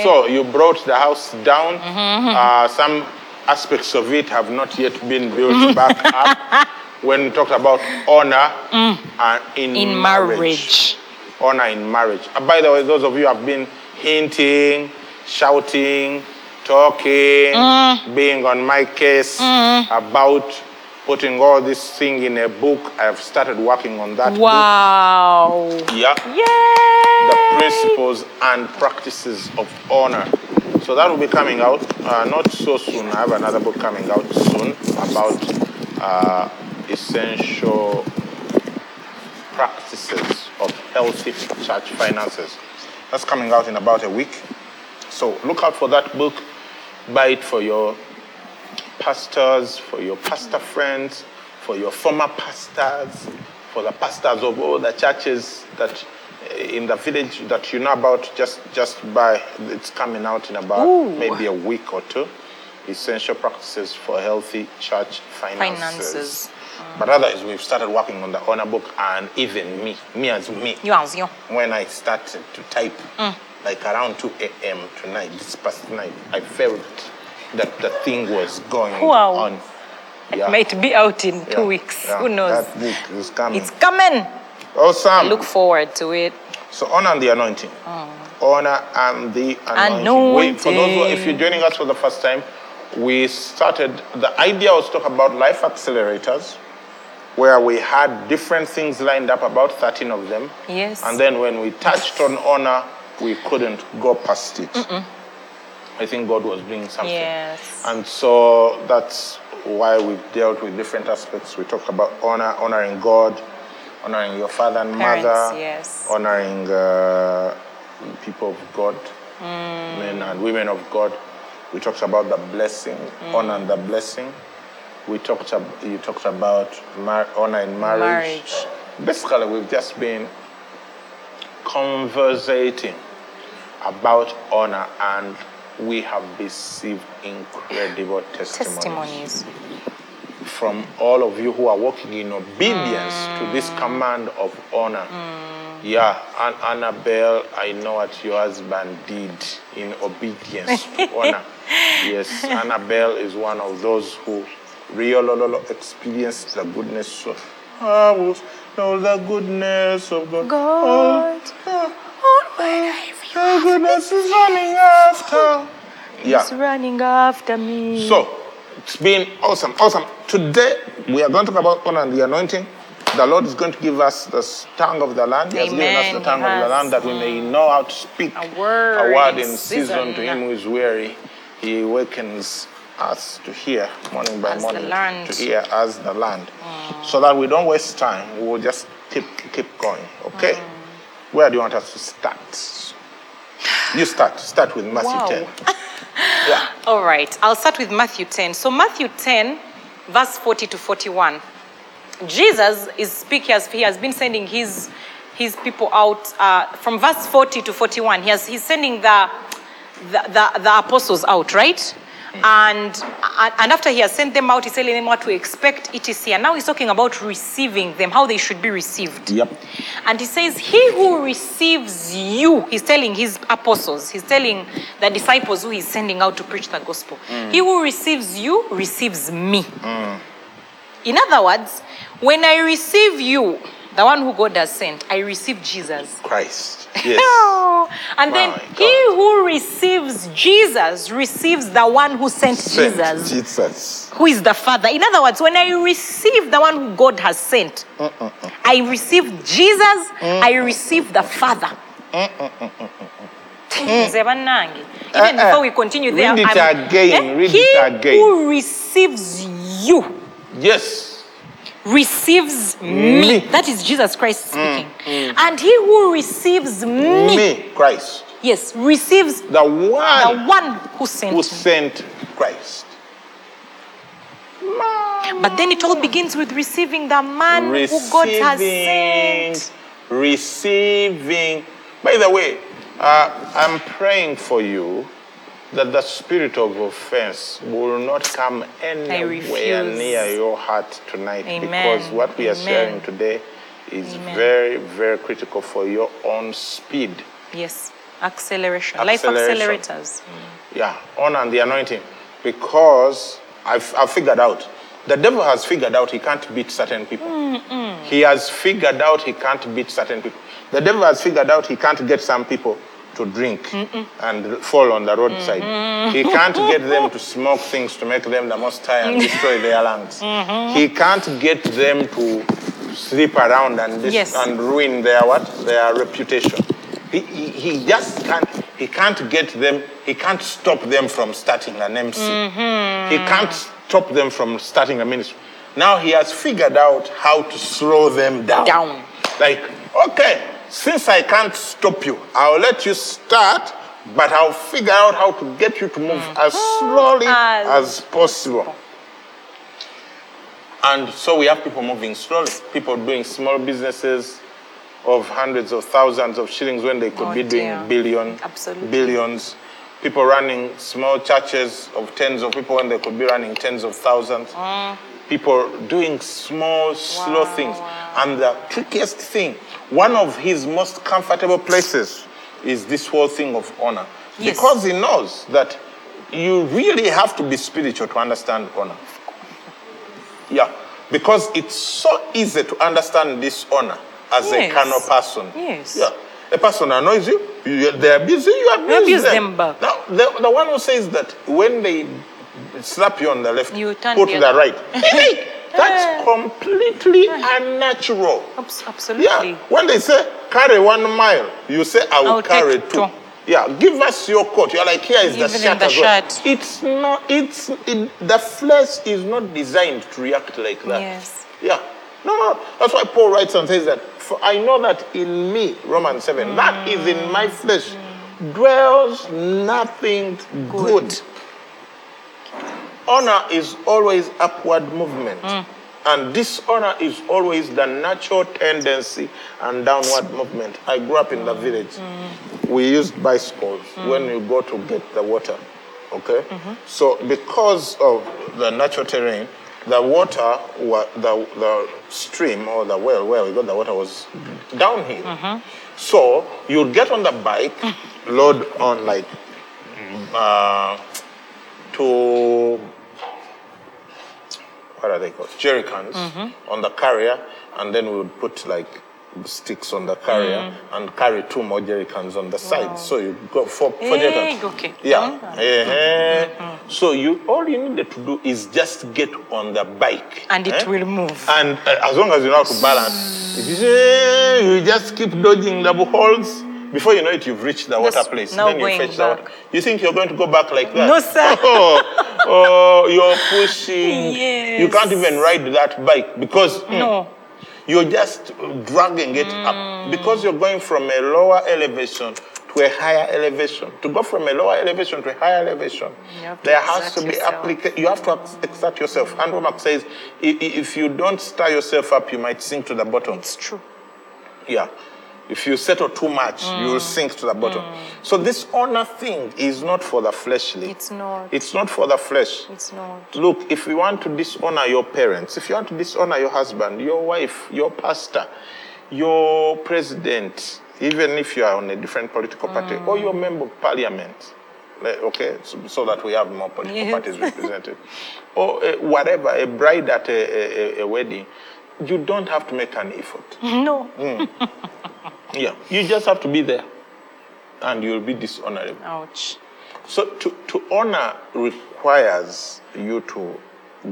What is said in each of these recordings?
Okay. So you brought the house down. Mm-hmm, uh, mm-hmm. some aspects of it have not yet been built back up. When we talked about honor and in, In marriage. honor in marriage. And by the way, those of you who have been hinting, shouting, talking, mm. being on my case mm. about putting all this thing in a book, I've started working on that wow. book. Yeah Yay! the principles and practices of honor. So that will be coming out uh, not so soon. I have another book coming out soon about uh, essential practices of healthy church finances. That's coming out in about a week. So look out for that book. Buy it for your pastors, for your pastor friends, for your former pastors, for the pastors of all the churches that eh, in the village that you know about. Just just buy. It's coming out in about Ooh. maybe a week or two. Essential practices for healthy church finances. Finances. But otherwise, we've started working on the honor book, and even me, me as me, You answer. you. when I started to type, like around 2 a.m. tonight, this past night, I felt that the thing was going Wow. on. Yeah. Might be out in two Yeah. weeks. Yeah. Who knows? That book is coming. It's coming. Oh, awesome. I look forward to it. so honor and the anointing. Mm. Honor and the anointing. We, for those who, if you're joining us for the first time, we started. The idea was to talk about life accelerators, where we had different things lined up, about 13 of them. Yes. And then when we touched on honor, we couldn't go past it. I think God was doing something. Yes. And so that's why we've dealt with different aspects. We talked about honor, honoring God, honoring your father and Parents, mother, yes. honoring uh, people of God, men and women of God. We talked about the blessing, honor and the blessing. We talked. Ab- you talked about mar- honor in marriage. Marriage. Basically, we've just been conversating about honor, and we have received incredible Testimonies. from all of you who are walking in obedience to mm. this command of honor. Yeah, and Annabelle, I know what your husband did in obedience to honor. Yes, Annabelle is one of those who really experienced the goodness of I will know the goodness of God. God. Oh, Goodness is running after. Yeah. He's running after me. So, it's been awesome, awesome. Today, we are going to talk about honor and the anointing. The Lord is going to give us the tongue of the land. He has given us the tongue of the land that we may know how to speak A word a word in in season to him who is weary. He awakens us to hear morning by As the morning, land. to hear as the land, so that we don't waste time. We will just keep keep going. Okay, mm. where do you want us to start? You start. Start with Matthew Wow. 10. Yeah. All right, I'll start with Matthew 10. So, Matthew 10, verse 40 to 41. Jesus is speaking, as he has been sending his, his people out uh, from verse 40 to 41. He has, he's sending the, the, the, the apostles out, right? And, and after he has sent them out, he's telling them what to expect, etc. And now he's talking about receiving them, how they should be received. Yep. And he says, He who receives you, he's telling his apostles, he's telling the disciples who he's sending out to preach the gospel. Mm. He who receives you receives me. Mm. In other words, when I receive you, the one who God has sent, I receive Jesus. Christ. Yes. and then My he who receives Jesus receives the one who sent Sent Jesus, Jesus. who is the Father. In other words, when I receive the one who God has sent, I receive Jesus, I receive the Father. Bannange. Even Eh, eh. before we continue there, Read it I'm- again, read he it again. who receives you Yes. Receives me. Me. That is Jesus Christ speaking. And he who receives me, Me, Christ. Yes, receives the one, the one who sent who him. sent Christ. Man, But then it all begins with receiving the man who God has receiving, sent. receiving. By the way, uh, I'm praying for you that the spirit of offense will not come anywhere near your heart tonight Amen. because what we are Amen. sharing today is Amen. very, very critical for your own speed. Yes, acceleration. Life Acceleration. accelerators. Yeah, honor and the anointing. Because I've, I've figured out, the devil has figured out he can't beat certain people. He has figured out he can't beat certain people. The devil has figured out he can't get some people to drink and fall on the roadside. He can't get them to smoke things to make them the most tired and mm. destroy their lungs. Mm-hmm. He can't get them to sleep around and, dis- Yes. and ruin their what? Their reputation. He, he, he just can't, he can't get them, he can't stop them from starting an MC. Mm-hmm. He can't stop them from starting a ministry. Now he has figured out how to slow them down. Down. Like, okay, since I can't stop you, I'll let you start, but I'll figure out how to get you to move mm. as oh, slowly As as possible. And so we have people moving slowly, people doing small businesses of hundreds of thousands of shillings when they could Oh, be doing dear. billion, Absolutely. billions. People running small churches of tens of people when they could be running tens of thousands. Mm. People doing small, slow Wow, things. And the trickiest thing, one of his most comfortable places is this whole thing of honor. Yes. Because he knows that you really have to be spiritual to understand honor. Yeah, because it's so easy to understand this honor as a carnal person. Yes. Yeah. A person annoys you, you they are busy, you abuse, abuse them. them back. Now, the, the one who says that when they slap you on the left, You turn put to the right. Hey, that's completely unnatural. Abs- Absolutely. Yeah, when they say carry one mile, you say I will I'll carry two. two. Yeah, give us your coat. You're like, here is the Even shirt the as well. It's not. It's it, the flesh is not designed to react like that. Yes. Yeah. No, no. That's why Paul writes and says that. For I know that in me, Romans seven, that is in my flesh, mm. dwells nothing good. Honor is always upward movement. Mm. And dishonor is always the natural tendency and downward movement. I grew up in the village. Mm. We used bicycles mm. when you go to get the water. Okay? Mm-hmm. So, because of the natural terrain, the water, wa- the, the stream or the well where we got the water was downhill. Mm-hmm. So, you'd get on the bike, load on like uh, to what are they called? Jerry cans on the carrier, and then we would put like sticks on the carrier and carry two more jerry cans on the side. So you go for, for jerry cans. okay. Yeah. Mm. So you all you needed to do is just get on the bike. And it eh? will move. And uh, as long as you know how to balance, eh, you just keep dodging double holes. Before you know it, you've reached the water place. then you fetch the water. You think you're going to go back like that? No, sir. Oh, oh, you're pushing. Yes. You can't even ride that bike because mm, No. you're just dragging it Mm. up because you're going from a lower elevation to a higher elevation. To go from a lower elevation to a higher elevation, You have to there has to be application. You have to exert yourself. Andrew Wommack says, "I- i- if you don't stir yourself up, you might sink to the bottom. It's true. Yeah. If you settle too much, you will sink to the bottom. So this honor thing is not for the fleshly. It's not. It's not for the flesh. It's not. Look, if you want to dishonor your parents, if you want to dishonor your husband, your wife, your pastor, your president, even if you are on a different political party, mm. or your member of parliament, eh, okay, so, so that we have more political Yes. parties represented, or uh, whatever, a bride at a, a, a- a wedding, you don't have to make an effort. No. Hmm. Yeah, you just have to be there, and you'll be dishonorable. Ouch. So to, to honor requires you to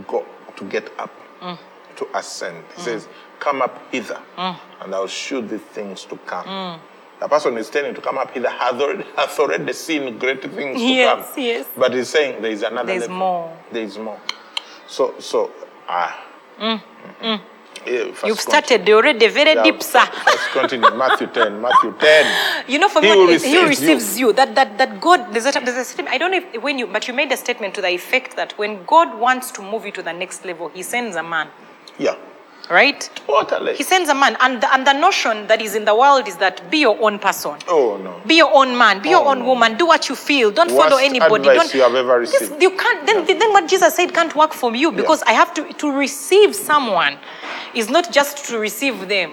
go to get up, mm. to ascend. He mm. says, "Come up hither, mm. and I'll show thee things to come." The person is telling to come up hither has already, has already seen great things to Yes, come. yes. Yes. But he's saying there is another There's level. more. There is more. So so ah. eh, first Eh, You've started already very Yeah, deep, sir. Let's continue. Matthew 10. Matthew 10. You know, for He me, what- he receives you. you, that, that, that God, there's a, there's a statement, I don't know if when you, but you made a statement to the effect that when God wants to move you to the next level, he sends a man, Yeah. Right? Totally. He sends a man. And the, and the notion that is in the world is that be your own person. Oh, no. Be your own man. Be your Oh, own no. woman. Do what you feel. Don't follow Worst anybody. advice Don't, you have ever received. This- you can't. Then, then what Jesus said can't work for you because I have to to receive someone. Is not just to receive them.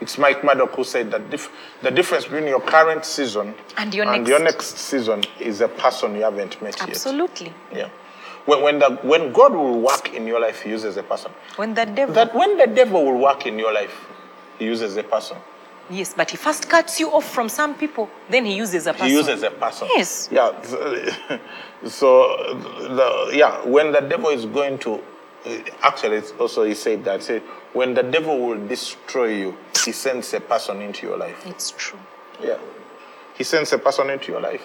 It's Mike Murdock who said that dif- the difference between your current season And your and next. your next season is a person you haven't met Absolutely. yet. Absolutely. Yeah. When, when, the, when God will work in your life, he uses a person. When the devil. That when the devil will work in your life, he uses a person. yes, but he first cuts you off from some people, then he uses a person. He uses a person. Yes. Yeah. So, the, yeah, when the devil is going to, uh, actually, it's also he said that say, when the devil will destroy you, he sends a person into your life. It's true. Yeah. He sends a person into your life.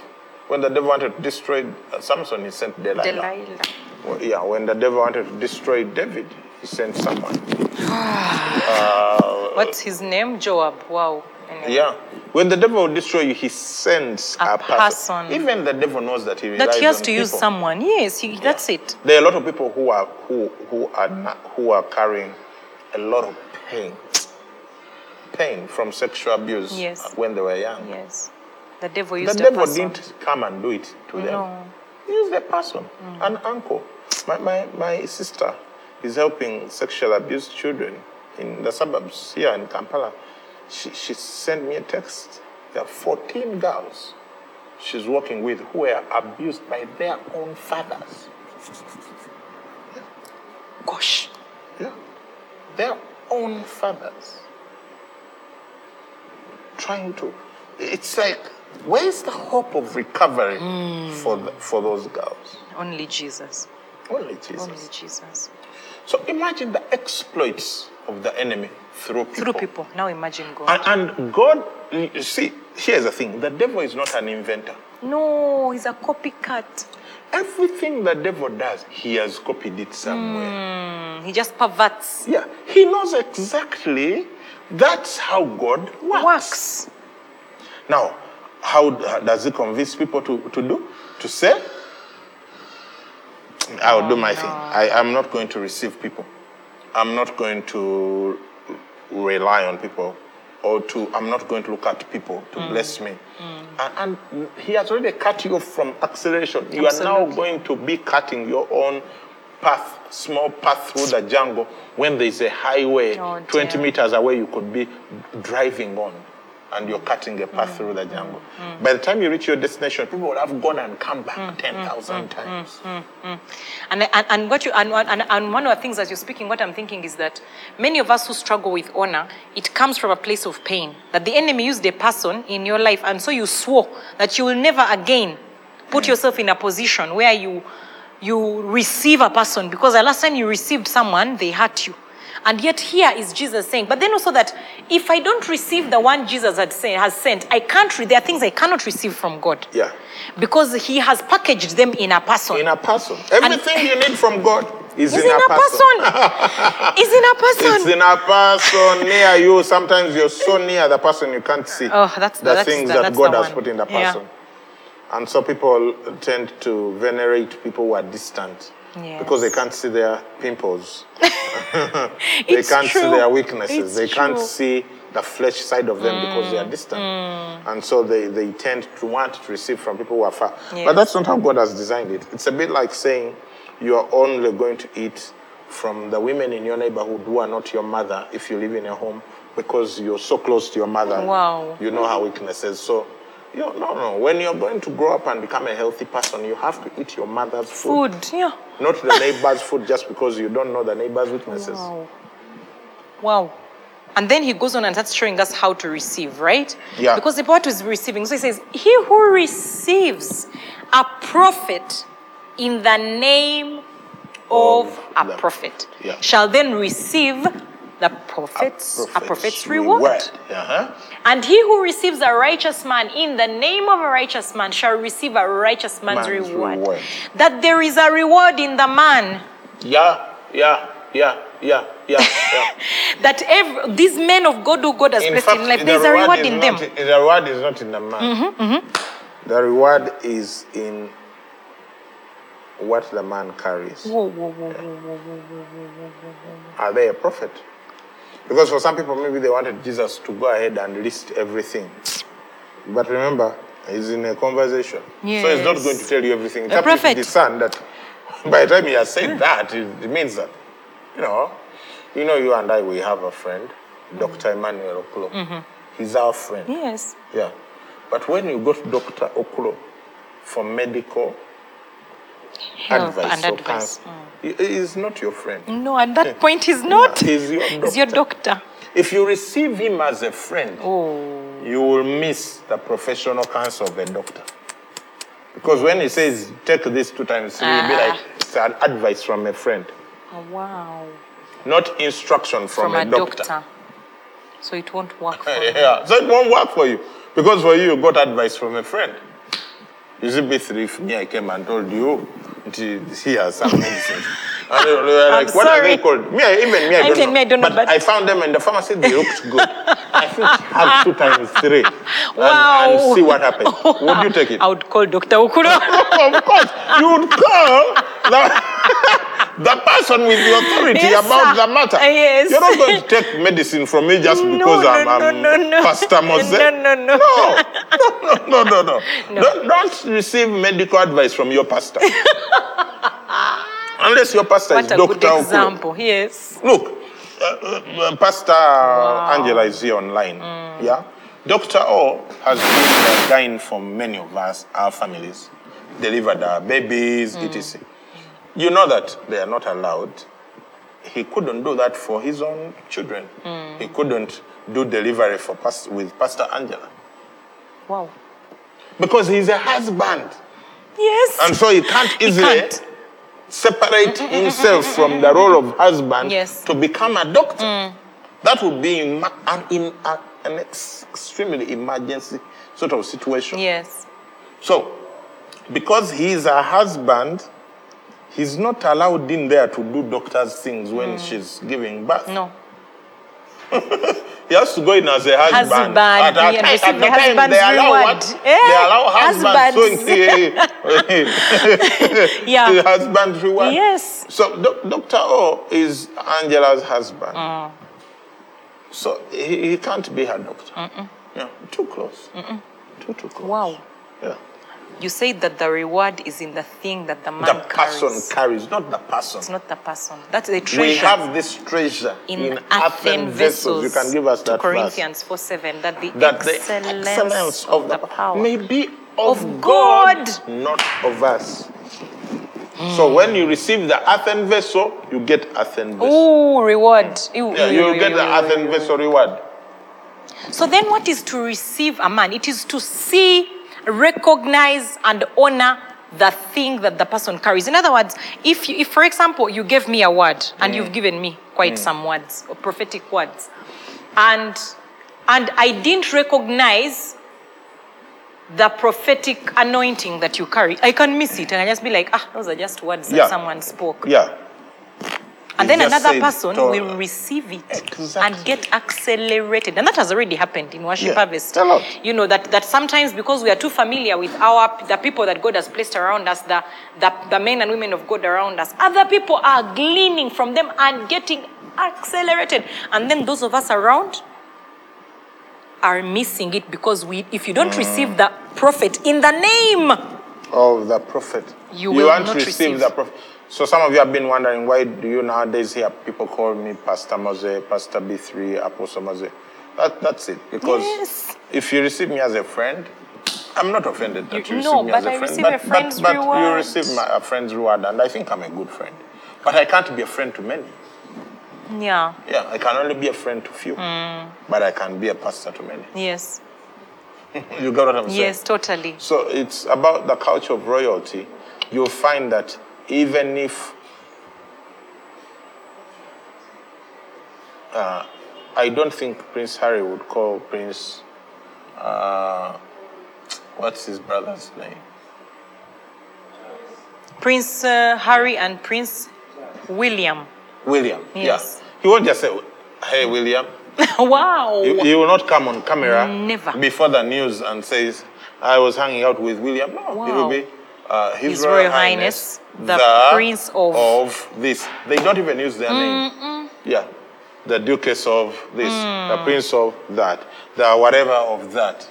When the devil wanted to destroy uh, Samson, he sent Delilah. Delilah. Well, yeah. When the devil wanted to destroy David, he sent someone. What's his name? Joab. Wow. Anyway. Yeah. When the devil will destroy you, he sends A a, person. Even the devil knows that he That he has to use someone. Yes, he, that's it. There are a lot of people who are who who are not, who are carrying a lot of pain, pain from sexual abuse Yes. when they were young. Yes. The devil The used a devil person. didn't come and do it to them. No. He used a person, mm. an uncle. My, my, my sister is helping sexual abused children in the suburbs here in Kampala. She, she sent me a text. There are 14 girls she's working with who were abused by their own fathers. Gosh. Yeah. Their own fathers. Trying to. It's like, where's the hope of recovery for, the, for those girls? Only Jesus. Only Jesus. Only Jesus. So imagine the exploits of the enemy through people. Through people. Now imagine God. And, and God, you see, here's the thing the devil is not an inventor. no, he's a copycat. Everything the devil does, he has copied it somewhere. Mm, he just perverts. Yeah, he knows exactly that's how God works. Works. Now, how does he convince people to, to do? To say, I'll do my thing. I, I'm not going to receive people. I'm not going to rely on people. Or to, I'm not going to look at people to mm. bless me. Mm. And, and he has already cut you off from acceleration. You are now going to be cutting your own path, small path through the jungle when there's a highway Oh, 20 meters away you could be driving on and you're cutting a path through the jungle. By the time you reach your destination, people will have gone and come back mm, mm, 10,000 mm, times. And, and, and what you and, and, and one of the things as you're speaking, what I'm thinking is that many of us who struggle with honor, it comes from a place of pain. That the enemy used a person in your life, and so you swore that you will never again put yourself in a position where you you receive a person because the last time you received someone, they hurt you. And yet here is Jesus saying, but then also that if I don't receive the one Jesus had say, has sent, I can't. Re- there are things I cannot receive from God. Yeah. Because He has packaged them in a person. In a person. Everything you need from God is, Is in, a, person. Is in a person. It's in a person near you. Sometimes you're so near the person you can't see Oh, that's- the that's- things that- that God has one. put in the Yeah. person. And so people tend to venerate people who are distant because they can't see their pimples. they can't see their weaknesses. It's they can't true. Mm, see the flesh side of them because they are distant. And so they, they tend to want to receive from people who are far. But that's not how God has designed it. It's a bit like saying you are only going to eat from the women in your neighborhood who are not your mother if you live in a home because you're so close to your mother. Wow. You know her weaknesses. So, no, no. No. When you're going to grow up and become a healthy person, you have to eat your mother's food, Food. Yeah. not the neighbor's food just because you don't know the neighbor's weaknesses. Wow. Wow. And then he goes on and starts showing us how to receive, right? Yeah. Because the part is receiving. So he says, He who receives a prophet in the name of Of a the- prophet yeah. shall then receive the prophet's, a prophet's, a prophet's reward. reward. Uh-huh. And he who receives a righteous man in the name of a righteous man shall receive a righteous man's, man's reward. reward. That there is a reward in the man. Yeah, yeah, yeah, yeah. Yeah, yeah. that every, these men of God who God has in blessed fact, in life, there's the a reward in them. In, the reward is not in the man. Mm-hmm, mm-hmm. The reward is in what the man carries. Whoa, whoa, whoa, yeah. Are they a prophet? Because for some people, maybe they wanted Jesus to go ahead and list everything. But remember, he's in a conversation. So he's not going to tell you everything. It's A up to prophet. the son that by the time he has said that, it, it means that, you know, you know, you and I, we have a friend, Dr. Emmanuel Okulo. Mm-hmm. He's our friend. Yes. Yeah. But when you go to Dr. Okulo for medical Help advice and advice. he is not your friend. No, at that point he's not. He's your He's your doctor. If you receive him as a friend, Oh. you will miss the professional counsel of a doctor. Because when he says, take this two times three, you'll be Ah. like, it's an advice from a friend, oh wow. not instruction from, From, a, doctor. So it won't work for you. yeah, so it won't work for you. Because for you, you got advice from a friend. You see, B3, if me, I came and told you, "Nti, he has some medicine. And they were like, I'm what are sorry. they called? Me, I, even me, I don't know. me, I don't know, but, but- I found them in the pharmacy, they looked good. I think have two times three. And, Wow. and see what happens. Would you take it? I would call Dr. Okulo. of course, you would call the, person with the authority Yes, about sir. the matter. Uh, yes. You're not going to take medicine from me just No, because no, I'm, no, I'm no, no. Pastor Mose. No, no, no. No, no, no, no, no. Don't, don't receive medical advice from your pastor. Unless your pastor what is a Dr. good Okulo. example. Yes. Look, uh, uh, Pastor Angela is here online. Mm. Yeah. Dr. O has been a dying for many of us, our families, delivered our babies, Mm. etc. You know that they are not allowed. He couldn't do that for his own children. Mm. He couldn't do delivery for pas- with Pastor Angela Wow. because he's a husband, Yes. and so he can't He easily can't. separate mm-hmm, mm-hmm, himself mm-hmm, from the role of husband Yes. to become a doctor. Mm. That would be in, an, in a, an ex- extremely emergency sort of situation. Yes. So, because he's a husband, he's not allowed in there to do doctor's things when she's giving birth. No. He has to go in as a husband. Husband, At, that and time, receive at the time, husband's they allow reward. what? Eh, They allow husbands. So, Yeah. the husband's reward. Yes. So doc- Dr. O is Angela's husband. Mm. So he, he can't be her doctor. Yeah, too close. Too, too close. Wow. Yeah. You say that the reward is in the thing that the man The carries. The person carries, not the person. It's not the person. That's the treasure. We have this treasure in, in, earthen vessels. You can give us that. Corinthians 4 7. That the That the excellence, excellence of the power. may be of, Of God, God. not of us. So when you receive the earthen vessel, you get earthen vessel. Oh, reward. Ew, Yeah, you get the earthen vessel reward. So then, what is to receive a man? It is to see, recognize, and honor the thing that the person carries. In other words, if, you, if for example, you gave me a word and you've given me quite some words or prophetic words, and and I didn't recognize the prophetic anointing that you carry, I can miss it and I just be like, ah, those are just words that someone spoke. Yeah. And then another person will receive it Exactly. and get accelerated. And that has already happened in Worship Yeah, Harvest. You know, that, that sometimes because we are too familiar with our the people that God has placed around us, the, the, the men and women of God around us, other people are gleaning from them and getting accelerated. And then those of us around are missing it because we if you don't Mm. receive the prophet in the name of the prophet. You will won't not receive, receive. the prophet. So some of you have been wondering why do you nowadays hear people call me Pastor Mose, Pastor B3, Apostle Mose? That, that's it. Because Yes. if you receive me as a friend, I'm not offended that you, You- receive no, me as a friend. but, a friend's but, but you receive my, a friend's reward, and I think I'm a good friend. But I can't be a friend to many. yeah Yeah, I can only be a friend to few. Mm. But I can be a pastor to many. yes You got what I'm saying? yes totally So it's about the culture of royalty. You'll find that even if uh, I don't think Prince Harry would call Prince, uh, what's his brother's name? Prince uh, Harry and Prince William. William. Yes. Yeah. He won't just say, hey, William. wow. He, he will not come on camera Never. before the news and says, I was hanging out with William. No, it will be uh, His, His Royal Highness, the Prince of- of this. They don't even use their name. Yeah. The Duchess of this, Mm. the Prince of that, the whatever of that.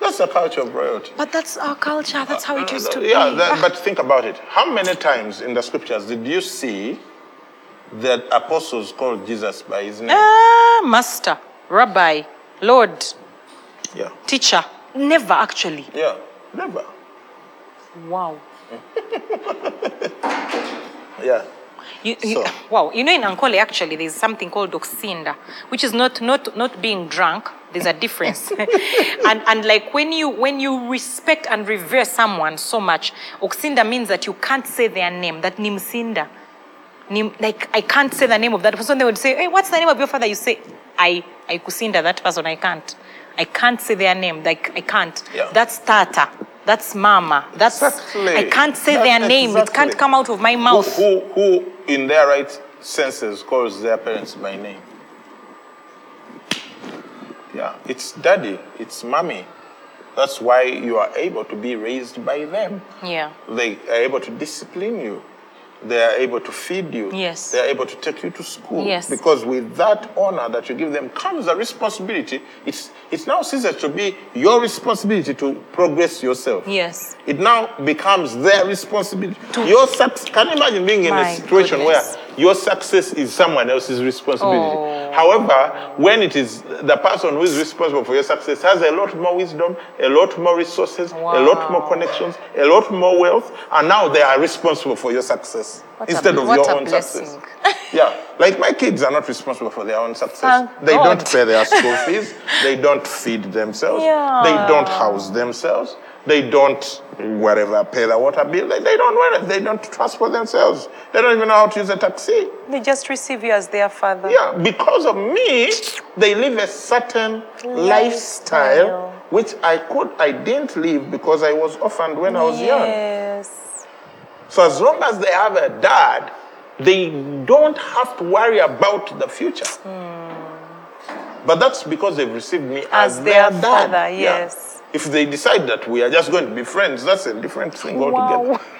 That's the culture of royalty. but that's our culture. That's how it used to yeah, be. that- Ah. but think about it. How many times in the scriptures did you see that apostles called Jesus by his name? Ah, master, rabbi, lord, Yeah. teacher. Never actually. Yeah. Never. Wow. Yeah. You, you, So- wow, you know in Ankole actually there's something called oxinda, which is not not not being drunk. There's a difference, and and like when you when you respect and revere someone so much, oxinda means that you can't say their name. That nimsinda, Nim, like I can't say the name of that person. They would say, "Hey, what's the name of your father?" You say, "I I kusinda that person. I can't. I can't say their name. Like I can't. Yeah. That's tata. That's mama. That's Exactly. I can't say That- their name. It can't come out of my Who, mouth." who, who, in their right senses, calls their parents by name? Yeah, it's daddy, it's mommy. That's why you are able to be raised by them. Yeah. They are able to discipline you. They are able to feed you. Yes. They are able to take you to school. Yes. Because with that honor that you give them comes a responsibility. It's, it's now ceases to be your responsibility to progress yourself. Yes. It now becomes their responsibility. To Your success. can you imagine being in a situation goodness. where your success is someone else's responsibility? Oh. However, when it is the person who is responsible for your success has a lot more wisdom, a lot more resources, a lot more connections, a lot more wealth, and now they are responsible for your success What a- instead of what your a own blessing. success. yeah, like my kids are not responsible for their own success. Thank they God. don't pay their school fees. They don't feed themselves. They don't house themselves. They don't whatever pay the water bill. They, they don't it. They don't transport themselves. They don't even know how to use a taxi. They just receive you as their father. Yeah, because of me, they live a certain lifestyle, which I could, I didn't live because I was orphaned when I was young. Yes. So as long as they have a dad, they don't have to worry about the future. But that's because they've received me as, As their dad. father, Yeah. yes. If they decide that we are just going to be friends, that's a different thing altogether.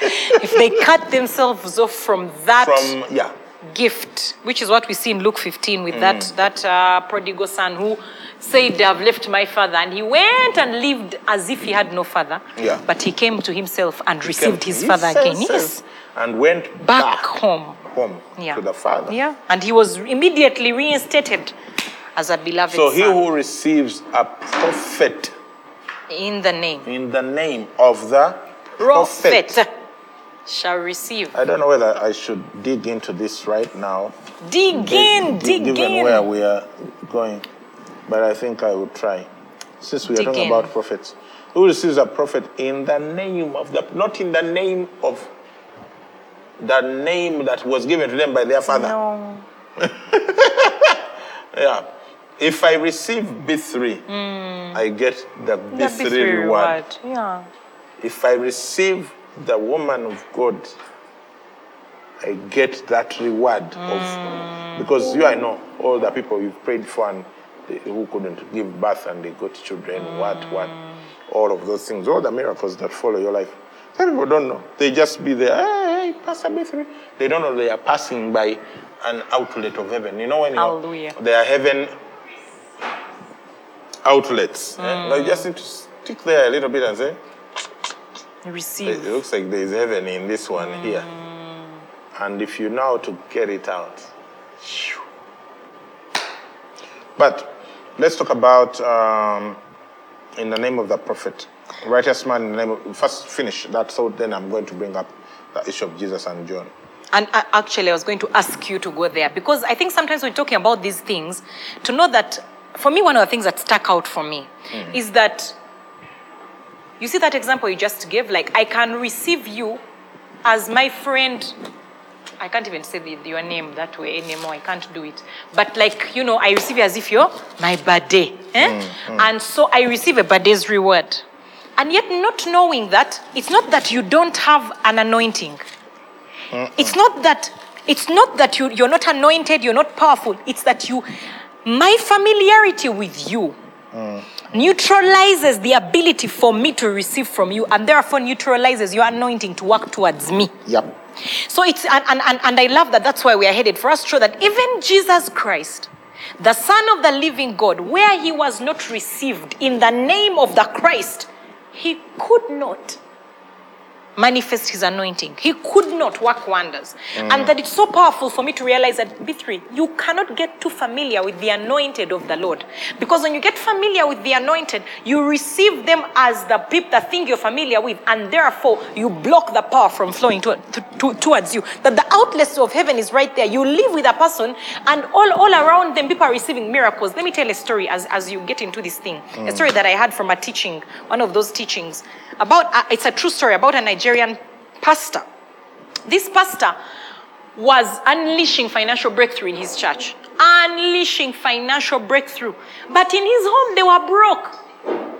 If they cut themselves off from that From yeah, gift, which is what we see in Luke 15 with that that uh, prodigal son who said, "I've left my father," and he went and lived as if he had no father. Yeah. But he came to himself and came received his his father again. Yes. And went Back, back, home. home Yeah. to the father. Yeah. And he was immediately reinstated as a beloved So he who receives a prophet in the name in the name of the prophet. prophet shall receive. I don't know whether I should dig into this right now. Dig in, gi- dig given in. where we are going. But I think I will try. Since we are Dig talking in. about prophets. Who receives a prophet in the name of the not in the name of the name that was given to them by their father. No. Yeah. If I receive B3, I get the Hmm. B3, B3 reward. Yeah. If I receive the woman of God, I get that reward of because you I know all the people you've prayed for and they, who couldn't give birth and they got children, what, what, all of those things, all the miracles that follow your life. Some people don't know. They just be there, hey, hey Pastor B3. They don't know they are passing by an outlet of heaven. You know when you they are heaven outlets. eh? No, you just need to stick there a little bit and say, Receive. it looks like there's heaven in this one here. And if you know how to get it out. But let's talk about um, in the name of the prophet. Righteous man in the name of, first finish that thought, then I'm going to bring up the issue of Jesus and John. And uh, actually, I was going to ask you to go there because I think sometimes when talking about these things, to know that for me, one of the things that stuck out for me is that you see that example you just gave, like, I can receive you as my friend. I can't even say the, your name that way anymore. I can't do it. But, like, you know, I receive you as if you're my birthday. Eh? And so I receive a birday's reward. And yet, not knowing that, it's not that you don't have an anointing. It's not that It's not that you, you're not anointed, you're not powerful. It's that you, my familiarity with you neutralizes the ability for me to receive from you and therefore neutralizes your anointing to work towards me. Yep. So it's, and, and, and, and I love that that's why we are headed for us to show that even Jesus Christ, the Son of the living God, where he was not received in the name of the Christ, he could not manifest his anointing. He could not work wonders. And that it's so powerful for me to realize that, B3, you cannot get too familiar with the anointed of the Lord. Because when you get familiar with the anointed, you receive them as the people, the thing you're familiar with, and therefore you block the power from flowing to, to, to- towards you. That the outlets of heaven is right there. You live with a person, and all, all around them, people are receiving miracles. Let me tell a story as, as you get into this thing. A story that I had from a teaching, one of those teachings, about, uh, it's a true story about a Nigerian pastor. This pastor was unleashing financial breakthrough in his church. Unleashing financial breakthrough. But in his home, they were broke.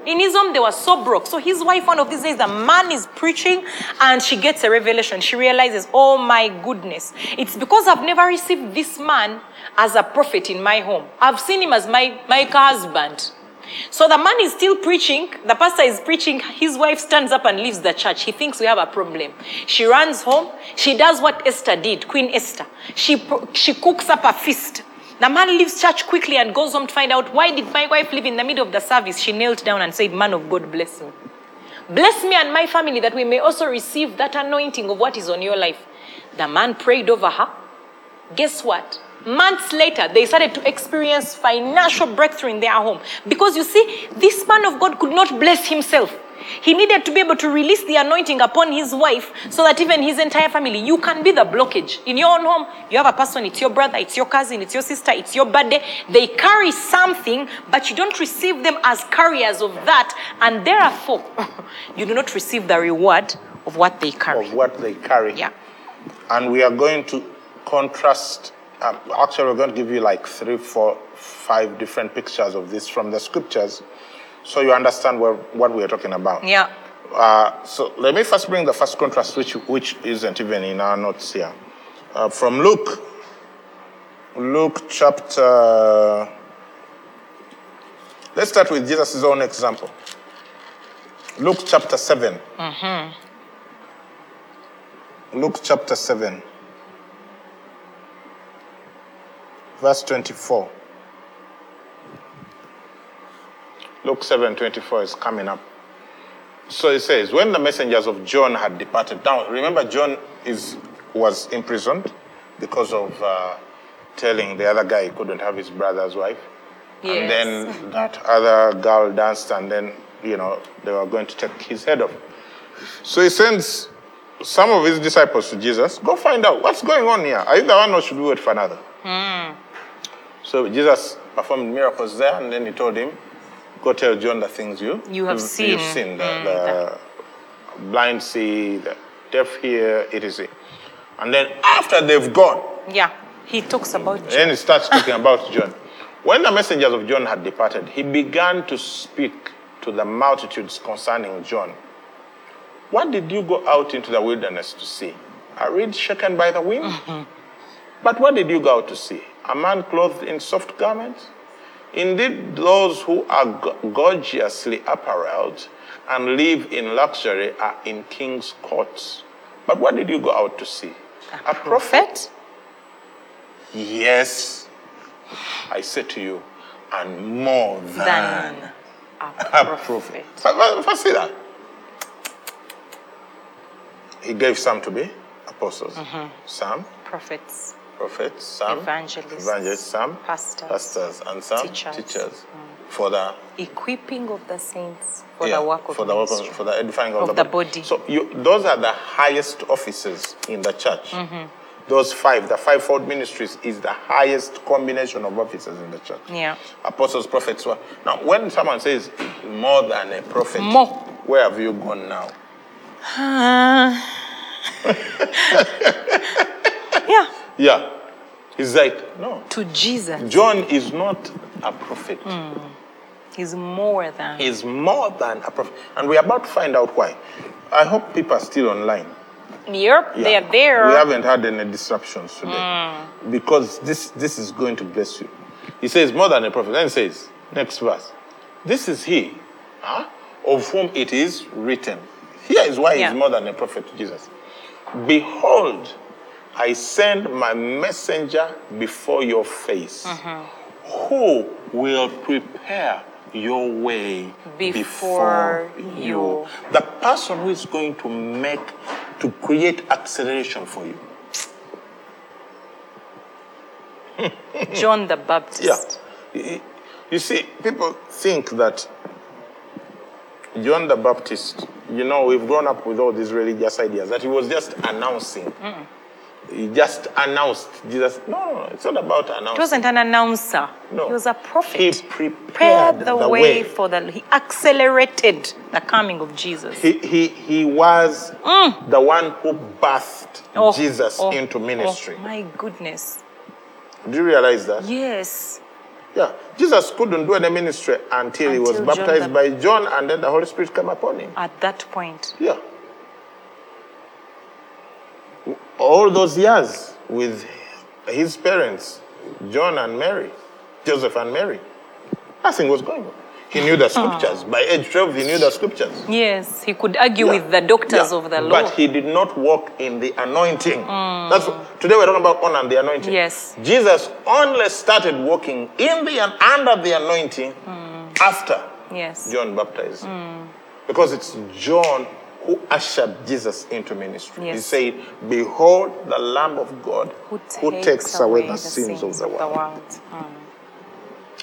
In his home, they were so broke. So his wife, one of these days, the man is preaching and she gets a revelation. She realizes, oh my goodness, it's because I've never received this man as a prophet in my home. I've seen him as my, my husband. So the man is still preaching, the pastor is preaching, his wife stands up and leaves the church. He thinks we have a problem. She runs home, she does what Esther did, Queen Esther. She, she cooks up a feast. The man leaves church quickly and goes home to find out why did my wife leave in the middle of the service. She knelt down and said, Man of God, bless me. Bless me and my family that we may also receive that anointing of what is on your life. The man prayed over her. Guess what? Months later, they started to experience financial breakthrough in their home. Because you see, this man of God could not bless himself. He needed to be able to release the anointing upon his wife so that even his entire family, you can be the blockage. In your own home, you have a person, it's your brother, it's your cousin, it's your sister, it's your birthday. They carry something, but you don't receive them as carriers of that, and therefore, you do not receive the reward of what they carry. Of what they carry. Yeah. And we are going to contrast. Um, actually, we're going to give you like three, four, five different pictures of this from the scriptures so you understand what, what we're talking about. Yeah. Uh, so let me first bring the first contrast, which, which isn't even in our notes here. Uh, from Luke, Luke chapter. Let's start with Jesus' own example. Luke chapter 7. Mhm. Luke chapter 7, verse 24. Luke 7 24 is coming up. So it says, when the messengers of John had departed. Now, remember, John is, was imprisoned because of uh, telling the other guy he couldn't have his brother's wife. And then that other girl danced, and then, you know, they were going to take his head off. So he sends some of his disciples to Jesus go find out what's going on here. Are you the one or should we wait for another? So Jesus performed miracles there, and then he told him, Go tell John the things you, You have seen. You've seen the, Mm, the blind see, the deaf hear, It is etc. And then after they've gone, Yeah. He talks about John. then he starts talking about John. When the messengers of John had departed, he began to speak to the multitudes concerning John. What did you go out into the wilderness to see? A reed shaken by the wind? But what did you go out to see? A man clothed in soft garments? Indeed, those who are gorgeously apparelled and live in luxury are in king's courts. But what did you go out to see? A prophet? Yes, I say to you, and more than, Than a a prophet. prophet. But see that? He gave some to be apostles, mm-hmm. some Prophets. Prophets, some Evangelists, evangelists, some pastors, pastors, and some teachers. teachers, for the Equipping of the saints for yeah, the work of for the work of, for the edifying of, of the body. So you, those are the highest offices in the church. Mm-hmm. Those five, the fivefold ministries, is the highest combination of offices in the church. Yeah. Apostles, prophets. were- Now, when someone says more than a prophet, More. where have you gone now? yeah. Yeah. He's like, no. To Jesus. John is not a prophet. He's more than. He's more than a prophet. And we're about to find out why. I hope people are still online. Yep, Yeah. they're there. We haven't had any disruptions today Mm. because this this is going to bless you. He says more than a prophet. Then he says next verse, this is he, huh, of whom it is written. Here is why Yeah. he's more than a prophet Jesus. Behold, I send my messenger before your face, Mm-hmm. who will prepare your way Before before you. you. The person who is going to make, to create acceleration for you. John the Baptist. Yeah. You- You see, people think that John the Baptist, you know, we've grown up with all these religious ideas that he was just announcing. He just announced Jesus. No, no, it's not about announcing. He announcing. wasn't an announcer. No. He was a prophet. He prepared the, the way, way. for the. He accelerated the coming of Jesus. He, he, he was mm. the one who birthed Oh, Jesus oh, into oh, ministry. Oh, my goodness. Do you realize that? Yes. Yeah. Jesus couldn't do any ministry until, he was Until John baptized the- by John and then the Holy Spirit came upon him. At that point. Yeah. All those years with his parents, John and Mary, Joseph and Mary, nothing was going on. He knew the ah. scriptures. By age 12, he knew the scriptures. Yes, he could argue Yeah. with the doctors Yeah. of the law. But he did not walk in the anointing. Mm. That's what, today we're talking about honor and the anointing. Yes. Jesus only started walking in the and under the anointing mm. after yes. John baptized. Mm. Because it's John who ushered Jesus into ministry. He said, Behold the Lamb of God Who takes, away the sins of the world. Mm.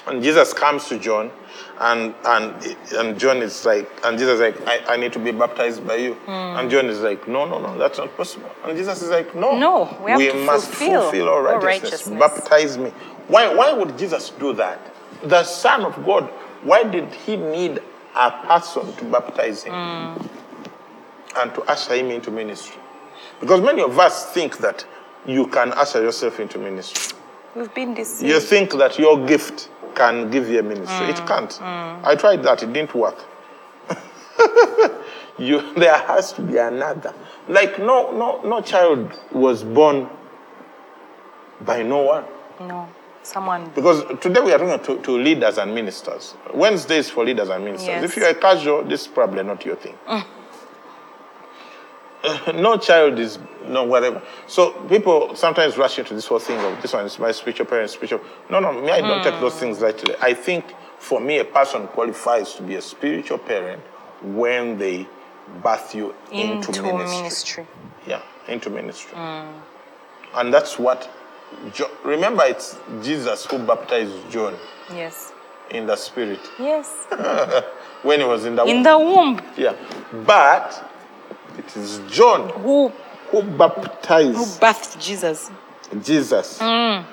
And Jesus comes to John, and and and John is like, and Jesus is like, I, I need to be baptized by you. And John is like, No, no, no, that's not possible. And Jesus is like, No, No, we to must fulfill fulfill all all righteousness. righteousness. Baptize me. Why why would Jesus do that? The Son of God, why did he need a person to baptize him and to usher him into ministry? Because many of us think that you can usher yourself into ministry. We've been deceived. You think that your gift can give you a ministry. It mm, can't. Mm. I tried that, it didn't work. you, there has to be another. Like no, no, no child was born by no one. No. Someone. Because today we are talking to, to leaders and ministers. Wednesday is for leaders and ministers. Yes. If you are casual, this is probably not your thing. Mm. no child is no whatever. So people sometimes rush into this whole thing of this one is my spiritual parent, spiritual. No, no, me, I don't take those things lightly. I think for me, a person qualifies to be a spiritual parent when they birth you into, Into ministry. ministry. Yeah, into ministry. And that's what. Jo- remember, it's Jesus who baptized John Yes. in the spirit Yes. when he was in the In womb. the womb. Yeah, but it is John Who who baptized who birthed Jesus Jesus, mm.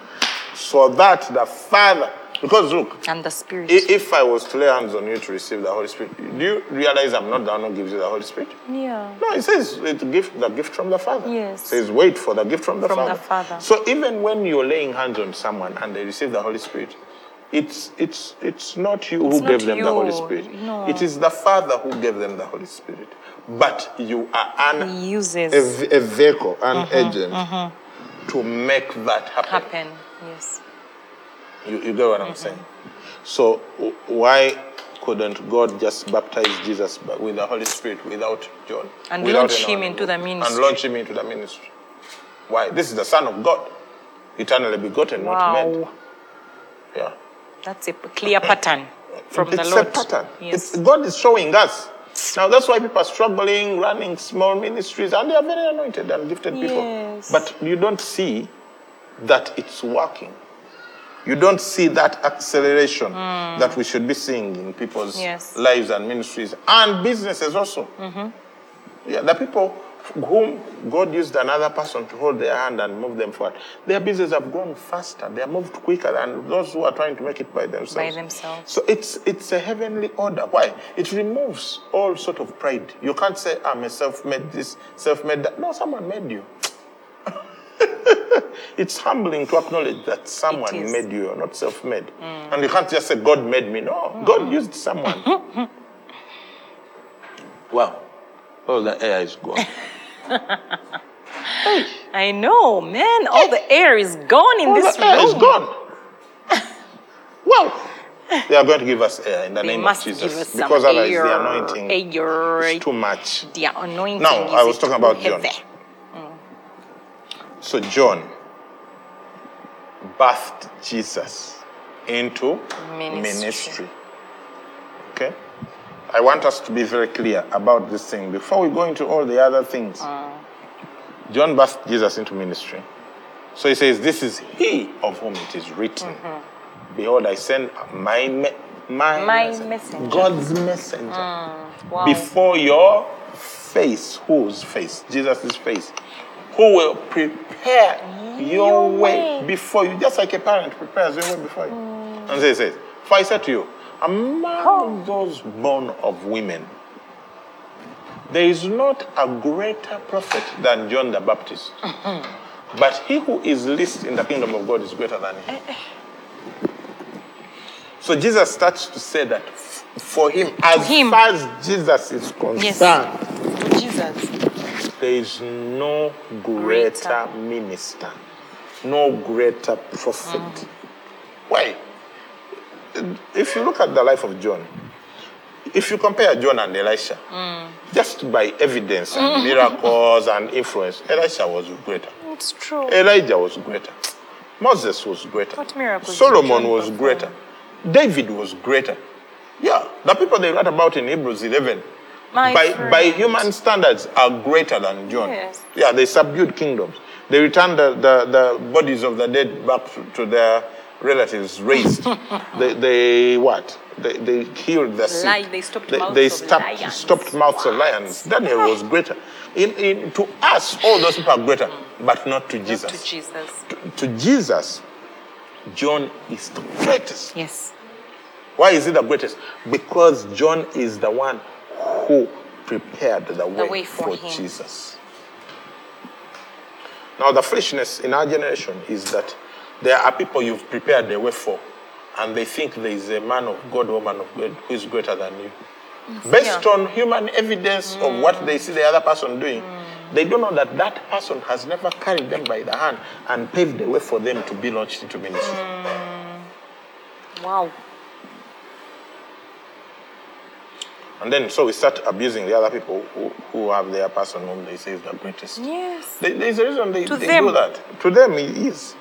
so that the Father. Because look, and the Spirit. if I was to lay hands on you to receive the Holy Spirit, do you realize I'm not the one who gives you the Holy Spirit? yeah. No, it says it's gift, the gift from the Father. Yes. It says wait for the gift from the From Father. the Father. So even when you're laying hands on someone and they receive the Holy Spirit, it's it's it's not you It's who not gave them the Holy. Spirit. No. It is the Father who gave them the Holy Spirit. But you are an uses a vehicle, an mm-hmm, agent mm-hmm. to make that happen. happen. Yes. You, you get what I'm mm-hmm. saying? So why couldn't God just baptize Jesus with the Holy Spirit without John? And Without launch him into the ministry. And launch him into the ministry. Why? This is the Son of God, eternally begotten, not made. Wow. Yeah. That's a clear pattern from it's the Lord. a pattern. Yes. It's, God is showing us. Now that's why people are struggling, running small ministries, and they are very anointed and gifted people. But you don't see that it's working. You don't see that acceleration that we should be seeing in people's. Yes. Mm-hmm. lives and ministries and businesses also. Yeah, the people whom God used another person to hold their hand and move them forward, their business have grown faster. They are moved quicker than those who are trying to make it by themselves. By themselves. So it's it's a heavenly order. Why? It removes all sort of pride. You can't say I'm a self-made this, self-made that. No, someone made you. it's humbling to acknowledge that someone. Mm. made you. Not self-made, and you can't just say God made me. No, God used someone. wow, all the air is gone. I know, man. All the air is gone in All this the air room. is gone. well, They are going to give us air in the They name must of give Jesus. Because otherwise air. the anointing Air. is too much. The anointing. Now, is I was talking about John. heavy. So John birthed Jesus into Ministry. ministry. Okay? I want us to be very clear about this thing before we go into all the other things. Uh. John birthed Jesus into ministry. So he says, This is he of whom it is written. Behold, I send my, me- my, Mm-hmm. My messenger, messenger. Mm. God's messenger Wow. before your face. Whose face? Jesus' face. Who will prepare your, Your way. way. before you, just like a parent prepares your way before you. Mm. And so he says, For I said to you, among those born of women, there is not a greater prophet than John the Baptist. Mm-hmm. But he who is least in the kingdom of God is greater than Eh, him. So Jesus starts to say that f- for him, as him. far as Jesus is concerned, Yes. Jesus. there is no greater, Greater. minister, no greater prophet. Mm. Why? If you look at the life of John, if you compare John and Elisha, Mm. just by evidence and miracles and influence, Elisha was greater. It's true. Elijah was greater. Moses was greater. What miracles Solomon was perform? greater. David was greater. Yeah, the people they write about in Hebrews 11, My by, friend. by human standards, are greater than John. Yes. Yeah, they subdued kingdoms. They returned the, the, the bodies of the dead back to, to their relatives raised. they, they what? They, they healed the sick. They stopped they, mouths they of stopped, lions. stopped mouths of lions. Daniel was greater. In, in, to us, all those people are greater, mm-hmm. but not to Jesus. To Jesus. To, to Jesus, John is the greatest. Yes. Why is he the greatest? Because John is the one who prepared the way, way for him. Jesus. Now, the foolishness in our generation is that there are people you've prepared the way for, and they think there is a man of God, woman of God who is greater than you. Based Yeah. on human evidence of what they see the other person doing, mm. they don't know that that person has never carried them by the hand and paved the way for them to be launched into ministry. Mm. Wow. And then, so we start abusing the other people who, who have their person whom they say is the greatest. Yes. There- There's a reason they, To they them. do that. To them, it is.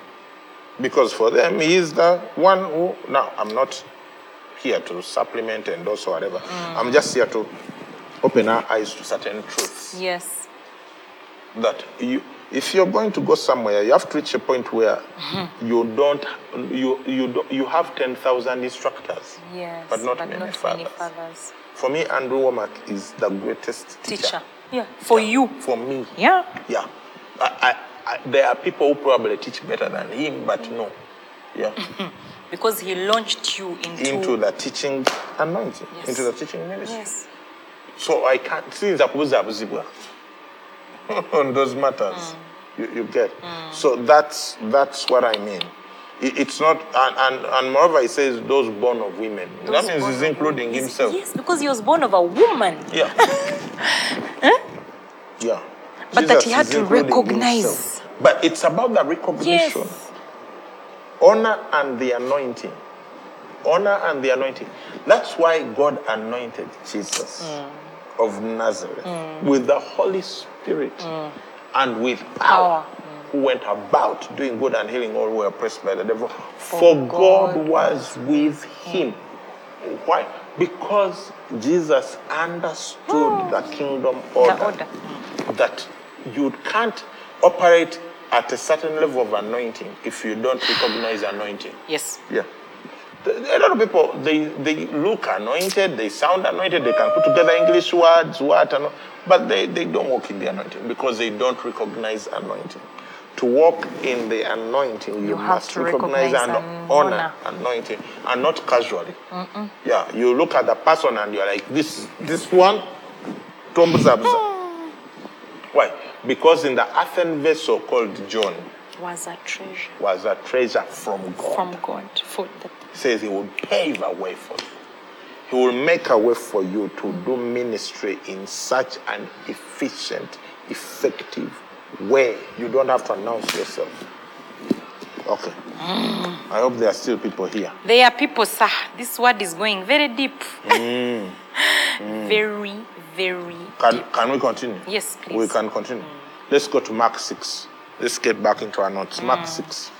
Because for them, he is the one who. Now, I'm not here to supplement and also whatever. Mm. I'm just here to open our eyes to certain truths. Yes. That you, if you're going to go somewhere, you have to reach a point where Mm-hmm. you don't, you, you, don't, you have 10,000 instructors, Yes. but not many many fathers. fathers. For me, Andrew Wommack is the greatest teacher. Teacher. Yeah. For you. For me. Yeah. Yeah. I, I, I, there are people who probably teach better than him, but no. Yeah. Because he launched you into. into the teaching anointing, Yes. into the teaching ministry. Yes. So I can't see the kuzabuzibwa on those matters. Mm. You, you get. So that's that's what I mean. It- it's not, and, and, and moreover, he says those born of women. that means he's including himself. Yes, because he was born of a woman. Yeah. Yeah. But that he had to recognize. himself. But it's about the recognition. Yes. Honor and the anointing. Honor and the anointing. That's why God anointed Jesus Mm. of Nazareth with the Holy Spirit and with power. Mm. Power. Who went about doing good and healing all who were oppressed by the devil. For, God, God was with him. Why? Because Jesus understood the kingdom order, order. that you can't operate at a certain level of anointing if you don't recognize anointing. Yes. Yeah. A lot of people they, they look anointed, they sound anointed, they can put together English words, what and but they, they don't walk in the anointing because they don't recognize anointing. To walk in the anointing, you, You have must to recognize, recognize and and honor honor. anointing and not casually. Yeah, you look at the person and you're like, this this one, Tombzabza. Why? Because in the earthen vessel called John Was a treasure was a treasure from God. from God for the says he will pave a way for you. He will make a way for you to do ministry in such an efficient, effective way. You don't have to announce yourself. Okay. I hope there are still people here. There are people, sir. This word is going very deep. Mm. very, very Can, deep. can we continue? Yes, please. We can continue. Let's go to Mark 6. Let's get back into our notes. Mark 6.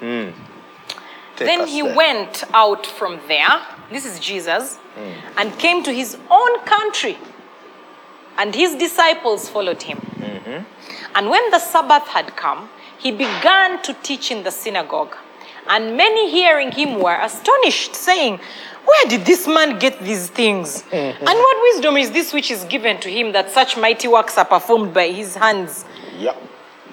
Hmm. Take Then he there. went out from there, this is Jesus, Hmm. and came to his own country. And his disciples followed him. Mm-hmm. And when the Sabbath had come, he began to teach in the synagogue. And many hearing him were astonished, saying, Where did this man get these things? Mm-hmm. And what wisdom is this which is given to him that such mighty works are performed by his hands?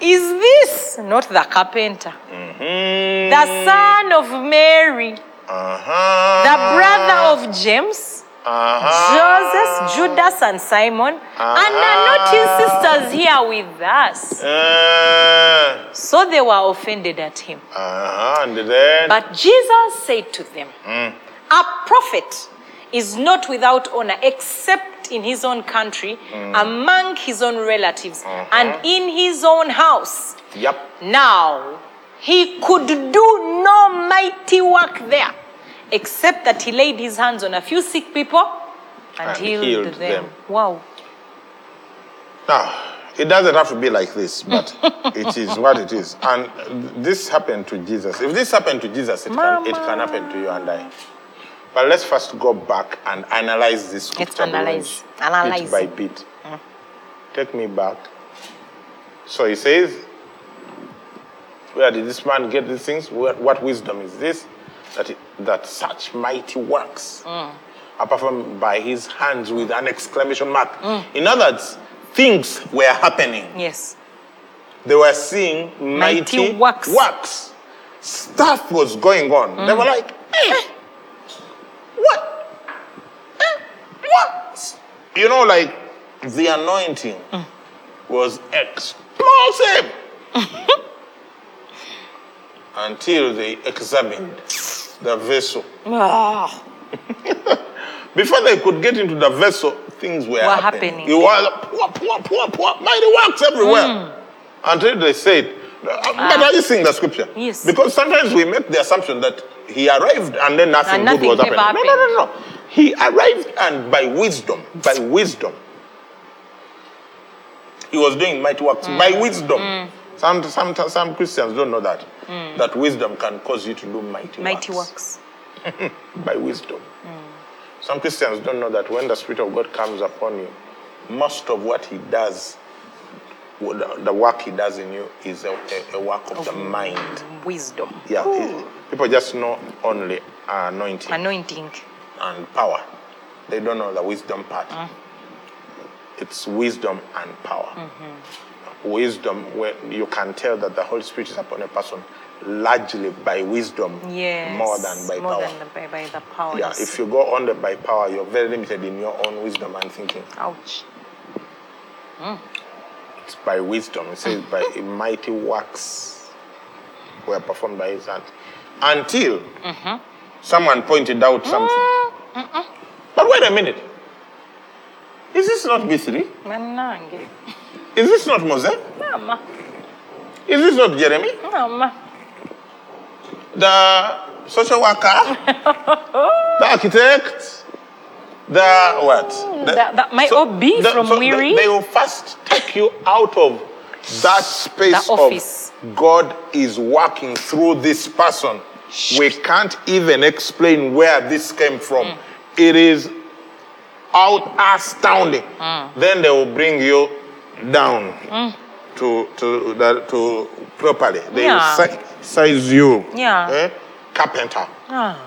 Is this not the carpenter, Mm-hmm. the son of Mary, Uh-huh. the brother of James, Uh-huh. Joseph, Judas, and Simon? And are not his sisters here with us? Uh, So they were offended at him. uh-huh. And then But Jesus said to them, A prophet is not without honor except in his own country, mm. among his own relatives, uh-huh. and in his own house. Yep. Now, he could do no mighty work there, except that he laid his hands on a few sick people and, And healed, healed them. them. Wow. Now, it doesn't have to be like this, but it is what it is. And this happened to Jesus. If this happened to Jesus, it can, it can happen to you and I. But let's first go back and analyze this scripture. analyze. bit by bit. Take me back. So he says, Where did this man get these things? What, wisdom is this? That, it, that such mighty works are performed by his hands with an exclamation mark. In other words, things were happening. Yes. They were seeing mighty, Mighty works. works. Stuff was going on. They were like, eh, what? Eh, what? You know, like the anointing was explosive until they examined the vessel. Ah, Before they could get into the vessel, things were, Were happening. happening. It was poor, poor, poor, poor, mighty works everywhere. Until they said, but ah. are you seeing the scripture? Yes. Because sometimes we make the assumption that he arrived and then nothing, And good was happening. ever No, no, no, no. He arrived and by wisdom, by wisdom, he was doing mighty works. By mm. wisdom. Mm. Some, some, some Christians don't know that. Mm. That wisdom can cause you to do mighty, mighty works works. by wisdom. Some Christians don't know that when the Spirit of God comes upon you, most of what He does, the work He does in you, is a, a, a work of the mind. Wisdom. Yeah, it- people just know only anointing Anointing. and power. They don't know the wisdom part. Mm. It's wisdom and power. Mm-hmm. Wisdom, when you can tell that the Holy Spirit is upon a person largely by wisdom Yes. more than by more power. than the, by, by the power. Yeah, if you go on the by power, you're very limited in your own wisdom and thinking. Ouch. Mm. By wisdom. It says by mighty works were performed by his hand. Until someone pointed out something. But wait a minute. Is this not B3? Is this not Moses? Mama. Is this not Jeremy? Mama. The social worker? the architect? The what? The- That- that- my OB from they- Wiri? They, will first take you out of that space The office. of God is working through this person. We can't even explain where this came from. Mm. It is out astounding. Mm. Then they will bring you down to to the, to properly. They Yeah. will si- size you. Yeah. Eh? Carpenter. Ah.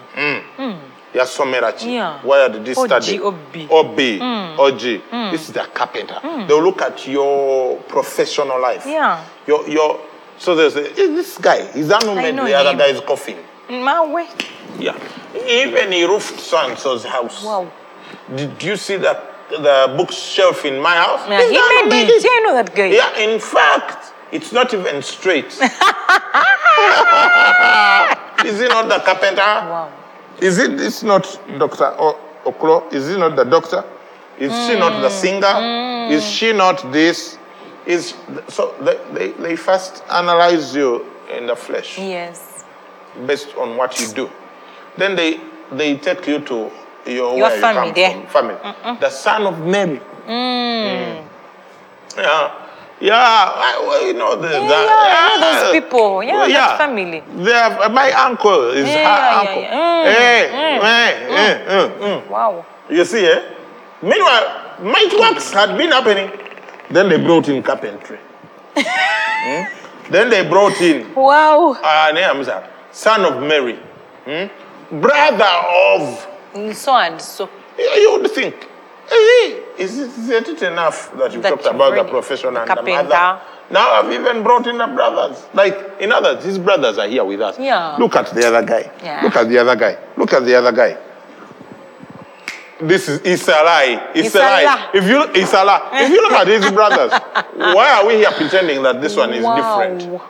Yasomerachi. Yeah. Where did this study? OB. OB. Mm. OG. Mm. This is the carpenter. Mm. They will look at your professional life. Yeah. Your your so there's a, "Eh, this guy. Is that who made the other him. guy's coffin? way. Yeah. Even he roofed so and so's house. Wow. Did you see that the bookshelf in my house? Yeah, Is he made it. Yeah, I know that guy. Yeah, in fact, it's not even straight. Is he not the carpenter? Wow. Is it? It's not Doctor o- Okro. Is he not the doctor? Is she not the singer? Is she not this? Is so they, they, they first analyze you in the flesh Yes. based on what you do. Then they they take you to your, Your family you there. come from, family. The son of Mary. Mm. Yeah. Yeah, I, well, you know the, Yeah, the- yeah, know those people. Yeah, Well, that family. They have, my uncle is Yeah, her yeah, uncle. yeah, yeah. Mm, Hey, mm, hey, hey, mm, mm. Wow. You see, eh? Meanwhile, might works had been happening. Then they brought in carpentry. Hmm? Then they brought in Wow. uh, son of Mary, hmm? brother of. And so and so. You would think, is it, is it enough that you That talked you've about the profession and the mother? Now I've even brought in the brothers. Like, in others, his brothers are here with us. Yeah. Look at the other guy. Yeah. Look at the other guy. Look at the other guy. This is it's a lie. It's, It's a a lie. lie. If you it's a lie. If you look at his brothers, why are we here pretending that this one is different? Wow.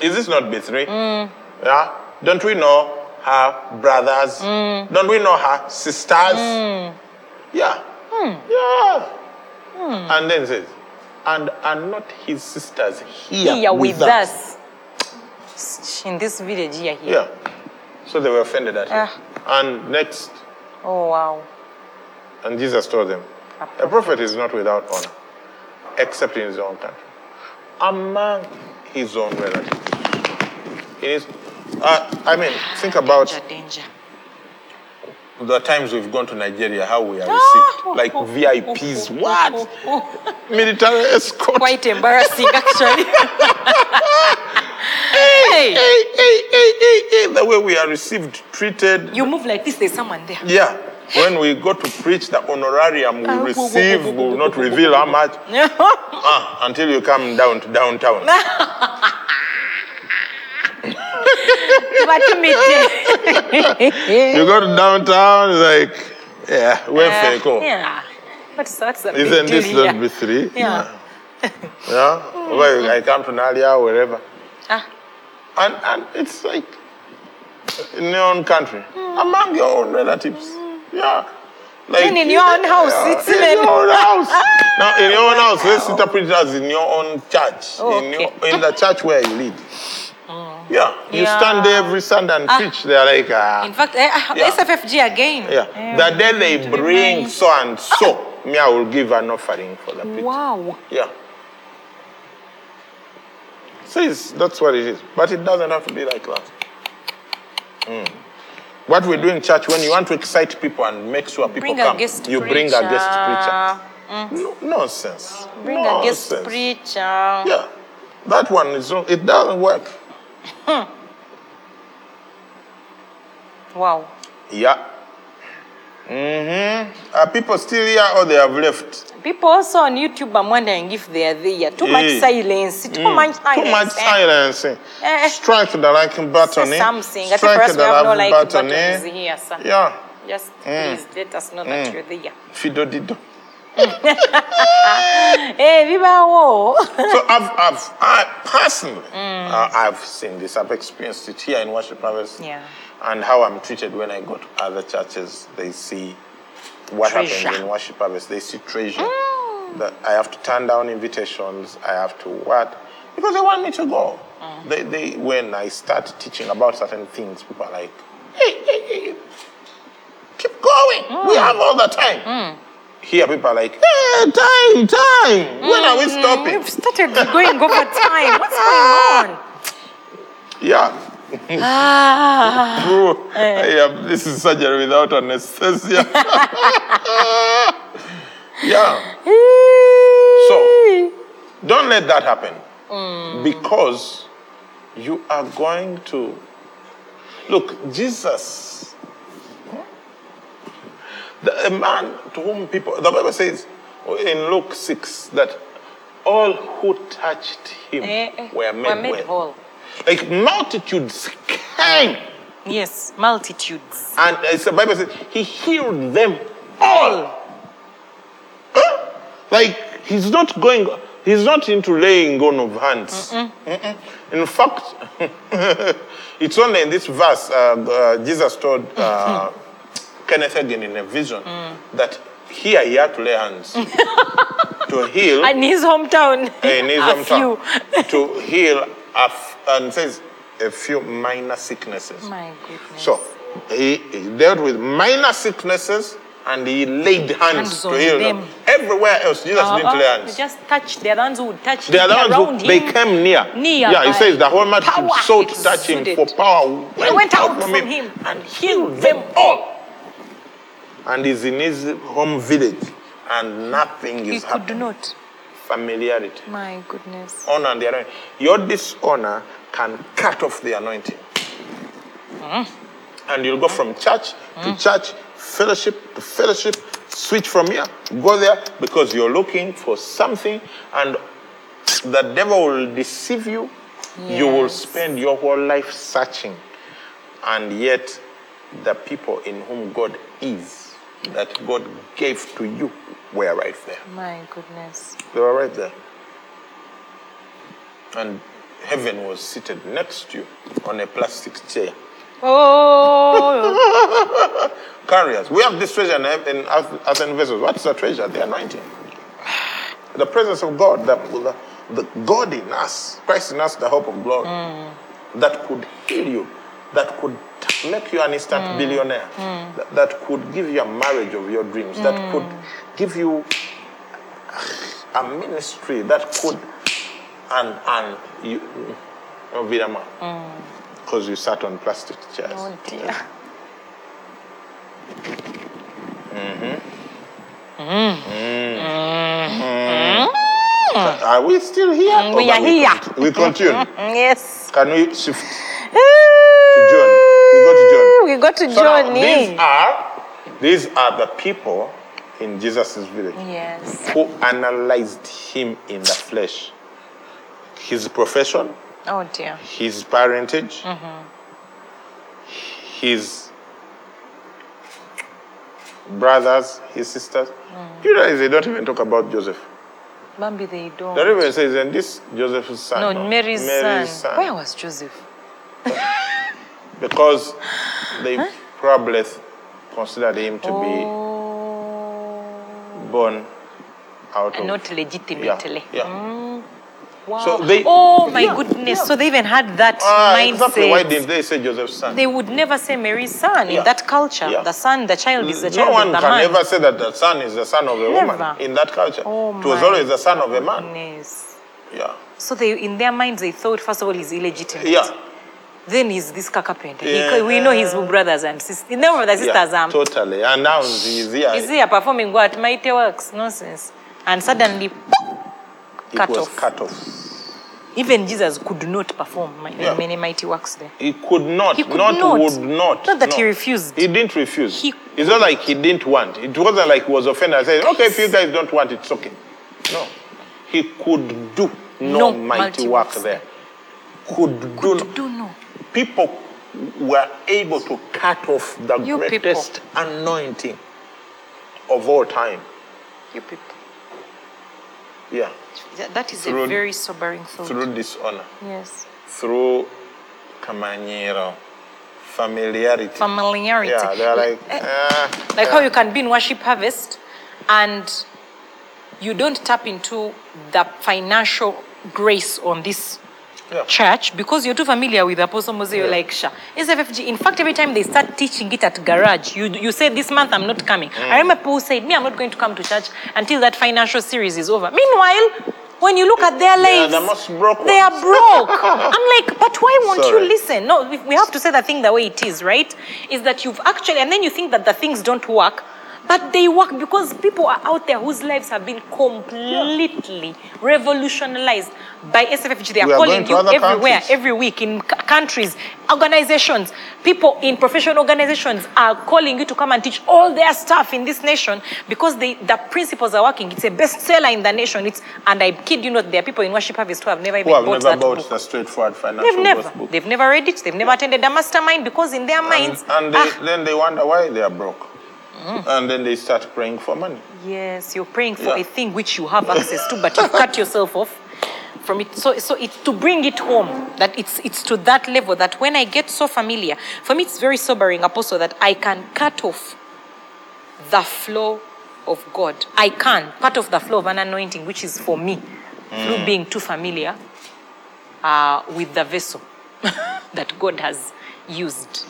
Is this not B3? Mm. Yeah. Don't we know her brothers? Mm. Don't we know her sisters? Yeah. Hmm. Yeah. And then says, and are not his sisters here, Here with, with us? us. In this village here. here. Yeah. So they were offended at him. Ah. And next, Oh, wow. and Jesus told them, a prophet is not without honor, except in his own country, among his own relatives. It is, uh, I mean, think about Danger, danger. The times we've gone to Nigeria, how we are Ah. received, like VIPs. What? Military escort. Quite embarrassing, actually. Hey, hey, hey, hey, hey, hey, the way we are received, treated. you move like this, there's someone there. Yeah. When we go to preach, the honorarium Ah, we receive will not reveal how much ah, until you come down to downtown. You go to downtown, like, yeah, where Uh, Feko? yeah. What's, what's the big Isn't this not B3? Yeah. Yeah. Where I come to Nalia, wherever. Ah, And, and it's like in your own country, among your own relatives. Yeah. Like, in your own house, it's in your own house. now, in your own house, let's interpret it as in your own church, in, your, in the church where you lead. Yeah, you Yeah. stand there every Sunday and Ah. preach. They're like, ah, in fact, uh, Yeah. SFFG again. yeah. The day they bring so and so, me, I will give an offering for the people. Wow. Yeah. Says that's what it is. But it doesn't have to be like that. Mm. What we do in church, when you want to excite people and make sure people Bring come, you bring a guest preacher. preacher. No, nonsense. Bring a guest preacher. Yeah. That one is wrong. It doesn't work. Wow. Yeah. Mm-hmm. Are people still here or they have left? People also on YouTube, I'm wondering if they are there. Too much Eh. silence. Too much silence. Too much eh? silence. Eh. Strike the like button. Say eh? something. I think Strike perhaps we the have no like button. buttons eh? here, sir. Yeah. Just Mm. please let us know that you're there. Fido dido. Hey. So I've, I've, I personally, Mm. uh, I've seen this. I've experienced it here in worship harvest. Yeah. And how I'm treated when I go to other churches, they see what happens in worship harvest. They see treasure. That I have to turn down invitations. I have to what? Because they want me to go. They, they, when I start teaching about certain things, people are like, hey, hey, hey, keep going. We have all the time. Here, people are like, hey, time, time. When are we stopping? We've started going over time. What's going on? Yeah. Ah. True. I have, this is surgery without anesthesia. yeah. So, don't let that happen. Because you are going to. Look, Jesus. The a man to whom people. The Bible says in Luke 6 that all who touched him Eh, eh, were made, were made well. whole. Like multitudes came. Yes, multitudes. And as the Bible says, he healed them all. Huh? Like he's not going, he's not into laying on of hands. Mm-mm. In fact, it's only in this verse uh, uh, Jesus told uh, Kenneth Hagin in a vision that here he had to lay hands to heal And his hometown. in his a hometown few. to heal a f- and says a few minor sicknesses. My goodness. So he, he dealt with minor sicknesses and he laid hands, Hands to heal them. them. Everywhere else, Jesus uh-huh. didn't lay hands. Just touch. They're the ones who would touch the him, ones around who they came near. Near yeah, he says the whole multitude sought to touch him for power They went out from him and healed them all. And he's in his home village and nothing is He is could happening. not. Familiarity. My goodness. honor and the anointing. Your dishonor can cut off the anointing. Hmm? And you'll go from church to hmm? church, fellowship to fellowship, switch from here, go there because you're looking for something and the devil will deceive you. You will spend your whole life searching. And yet, the people in whom God is, that God gave to you, were right there. My goodness. They were right there. And heaven was seated next to you on a plastic chair. Oh, Carriers. We have this treasure in, in earthen vessels. What is the treasure? The anointing. The presence of God, the, the, the God in us, Christ in us, the hope of glory, hmm. that could heal you, that could make you an instant hmm. billionaire, hmm. that, that could give you a marriage of your dreams, that hmm. could give you a ministry that could, and and you, oh, Vidama, because you sat on plastic chairs. oh dear. Mm-hmm. Mm-hmm. Are we still here? Mm, we oh, are can here. We continue. Mm, Yes. Can we shift to John? We go to John. We got to So now, these are these are the people in Jesus' village Yes. who analyzed him in the flesh. His profession, Oh dear. his parentage, Mm-hmm. his brothers, his sisters. Mm. You realize they don't even talk about Joseph? Bambi, they don't. The river says, and this Joseph's son. no, Mary's, son. Where was Joseph? Because they probably considered him to Oh. be born out of. Not legitimately. Yeah, yeah. Mm, wow. So they- oh my yeah, goodness. yeah. So they even had that Ah, mindset. exactly. Why didn't they say Joseph's son? They would never say Mary's son in that culture. The son, the child is the no child one of the can man. ever say that the son is the son of a Never. woman in that culture. Oh it was always the son of a man. Goodness. Yeah. So they, in their minds, they thought first of all he's illegitimate. Yeah. Then he's this. He- Yeah. we know his brothers and sisters. His brothers yeah, sisters are. Totally. And now he's here. Is he performing what? Mighty works. Nonsense. And suddenly, mm. it cut was off. cut off. even Jesus could not perform mi- Yeah. many mighty works there. He could not. He could not, not. would not. Not that no. he refused. He didn't refuse. He- it's not like he didn't want. It wasn't like he was offended and said, okay, if you guys don't want it, it's okay. No. He could do no, No mighty mighty work there. Could do no. Do know. People were able to cut off the You people. greatest anointing of all time. You people. Yeah. That- is Through- a very sobering thought. Through dishonor, yes. through familiarity. Familiarity. yeah, they're like, ah, like how you can be in worship harvest and you don't tap into the financial grace on this Yeah. church because you're too familiar with Apostle Moses. You're Yeah. like, sure. SFFG, in fact, every time they start teaching it at garage, you, you say, this month I'm not coming. Mm. I remember Paul said, me, I'm not going to come to church until that financial series is over. Meanwhile, when you look at their lives, the most broke they are broke. I'm like, but why won't Sorry. you listen? No, we have to say the thing the way it is, right? Is that you've actually, and then you think that the things don't work, but they work because people are out there whose lives have been completely revolutionized by SFFG. They are are calling you everywhere, countries. every week in c- countries, organizations, people in professional organizations are calling you to come and teach all their stuff in this nation because they, the principles are working. It's a bestseller in the nation. It's, and I kid you not, there are people in Worship Harvest who have never even bought never that bought book. the straightforward financial They've never. gospel. They've never read it. They've never attended a mastermind because in their And, minds, and they, ah, then they wonder why they are broke. And then they start praying for money. yes, you're praying for Yeah. a thing which you have access to, but you've cut yourself off from it. So, so it's to bring it home that it's it's to that level that when I get so familiar, for me it's very sobering, Apostle, that I can cut off the flow of God. I can, part of the flow of an anointing, which is for me, through being too familiar uh, with the vessel that God has used.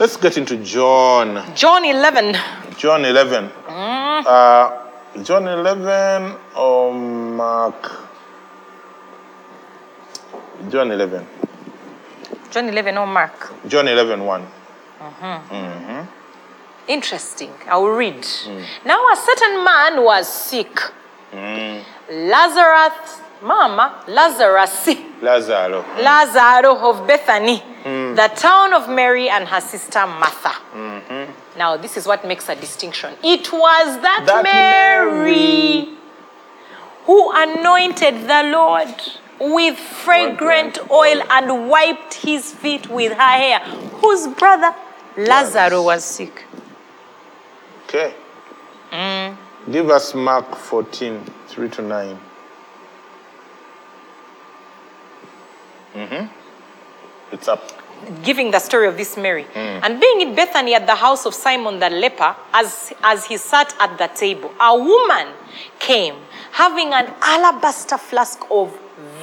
Let's get into John. John 11. John 11. Mm. Uh, John 11 or Mark? John 11. John 11 or Mark. John 11 1. Mm-hmm. Mm-hmm. Interesting. I will read. Mm. Now a certain man was sick. Mm. Lazarus, Mama, Lazarus, Lazaro. Lazarus of Bethany, hmm. the town of Mary and her sister Martha. Mm-hmm. Now, this is what makes a distinction. It was that, That Mary, Mary. who anointed the Lord with fragrant oil and wiped his feet with her hair, whose brother Lazarus was sick. Okay. Mm. Give us Mark 14, 3 to 9. Mm-hmm. It's up. giving the story of this Mary. And being in Bethany at the house of Simon the leper, as, as he sat at the table, a woman came having an alabaster flask of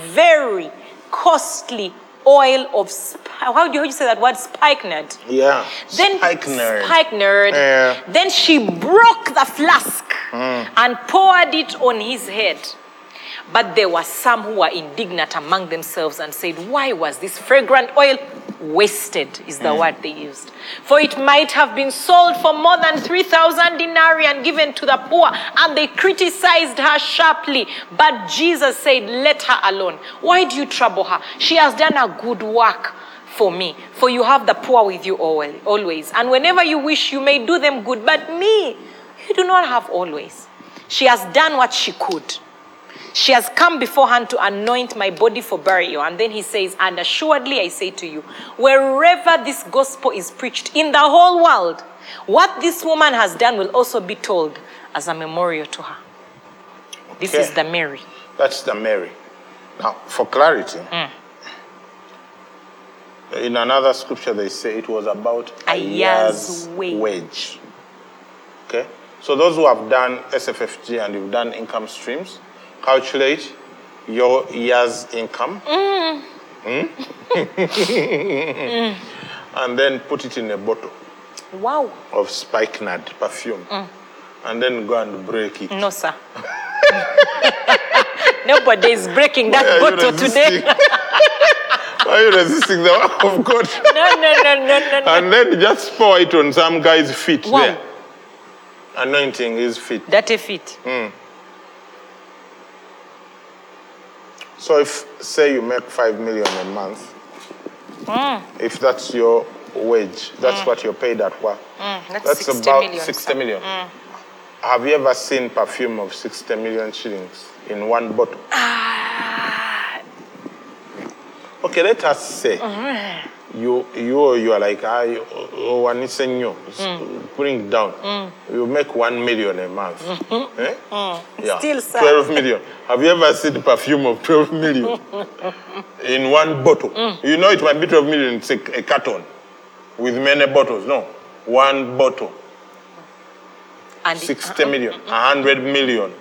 very costly oil of, how do you, how do you say that word? Spikenard. Yeah. Then Spikenard. spikenard. Yeah. Then she broke the flask and poured it on his head. But there were some who were indignant among themselves and said, Why was this fragrant oil wasted? Is the mm. word they used. For it might have been sold for more than 3,000 denarii and given to the poor. And they criticized her sharply. But Jesus said, Let her alone. Why do you trouble her? She has done a good work for me. For you have the poor with you always. And whenever you wish, you may do them good. But me, you do not have always. She has done what she could. She has come beforehand to anoint my body for burial. And then he says, And assuredly I say to you, wherever this gospel is preached in the whole world, what this woman has done will also be told as a memorial to her. This Okay. is the Mary. That's the Mary. Now, for clarity, mm. in another scripture they say it was about A a year's year's wage. wage. Okay? So those who have done SFFG and you've done income streams, calculate your year's income. Mm. Hmm? and then put it in a bottle Wow. of spikenard perfume. Mm. And then go and break it. No, sir. Nobody is breaking that Why are you bottle today. Why are you resisting the work of God? No, no, no, no, no, no. And then just pour it on some guy's feet Wow. there. Anointing his feet. Dirty feet. So if say you make five million a month, hmm. if that's your wage, that's hmm. what you're paid at work. Hmm, that's, That's 60 about million, 60 sir. million. Have you ever seen perfume of 60 million shillings in one bottle? Ah, Okay, let us say you you you are like ah, I oh, oh, one is senyo, mm. putting it down. Mm. You make one million a month. Mm-hmm. Eh? Mm. Yeah. Still, sir. 12 million. Have you ever seen the perfume of 12 million in one bottle? You know it might be 12 million, it's a, a carton with many bottles. No, one bottle. and, 60 million, 100 million.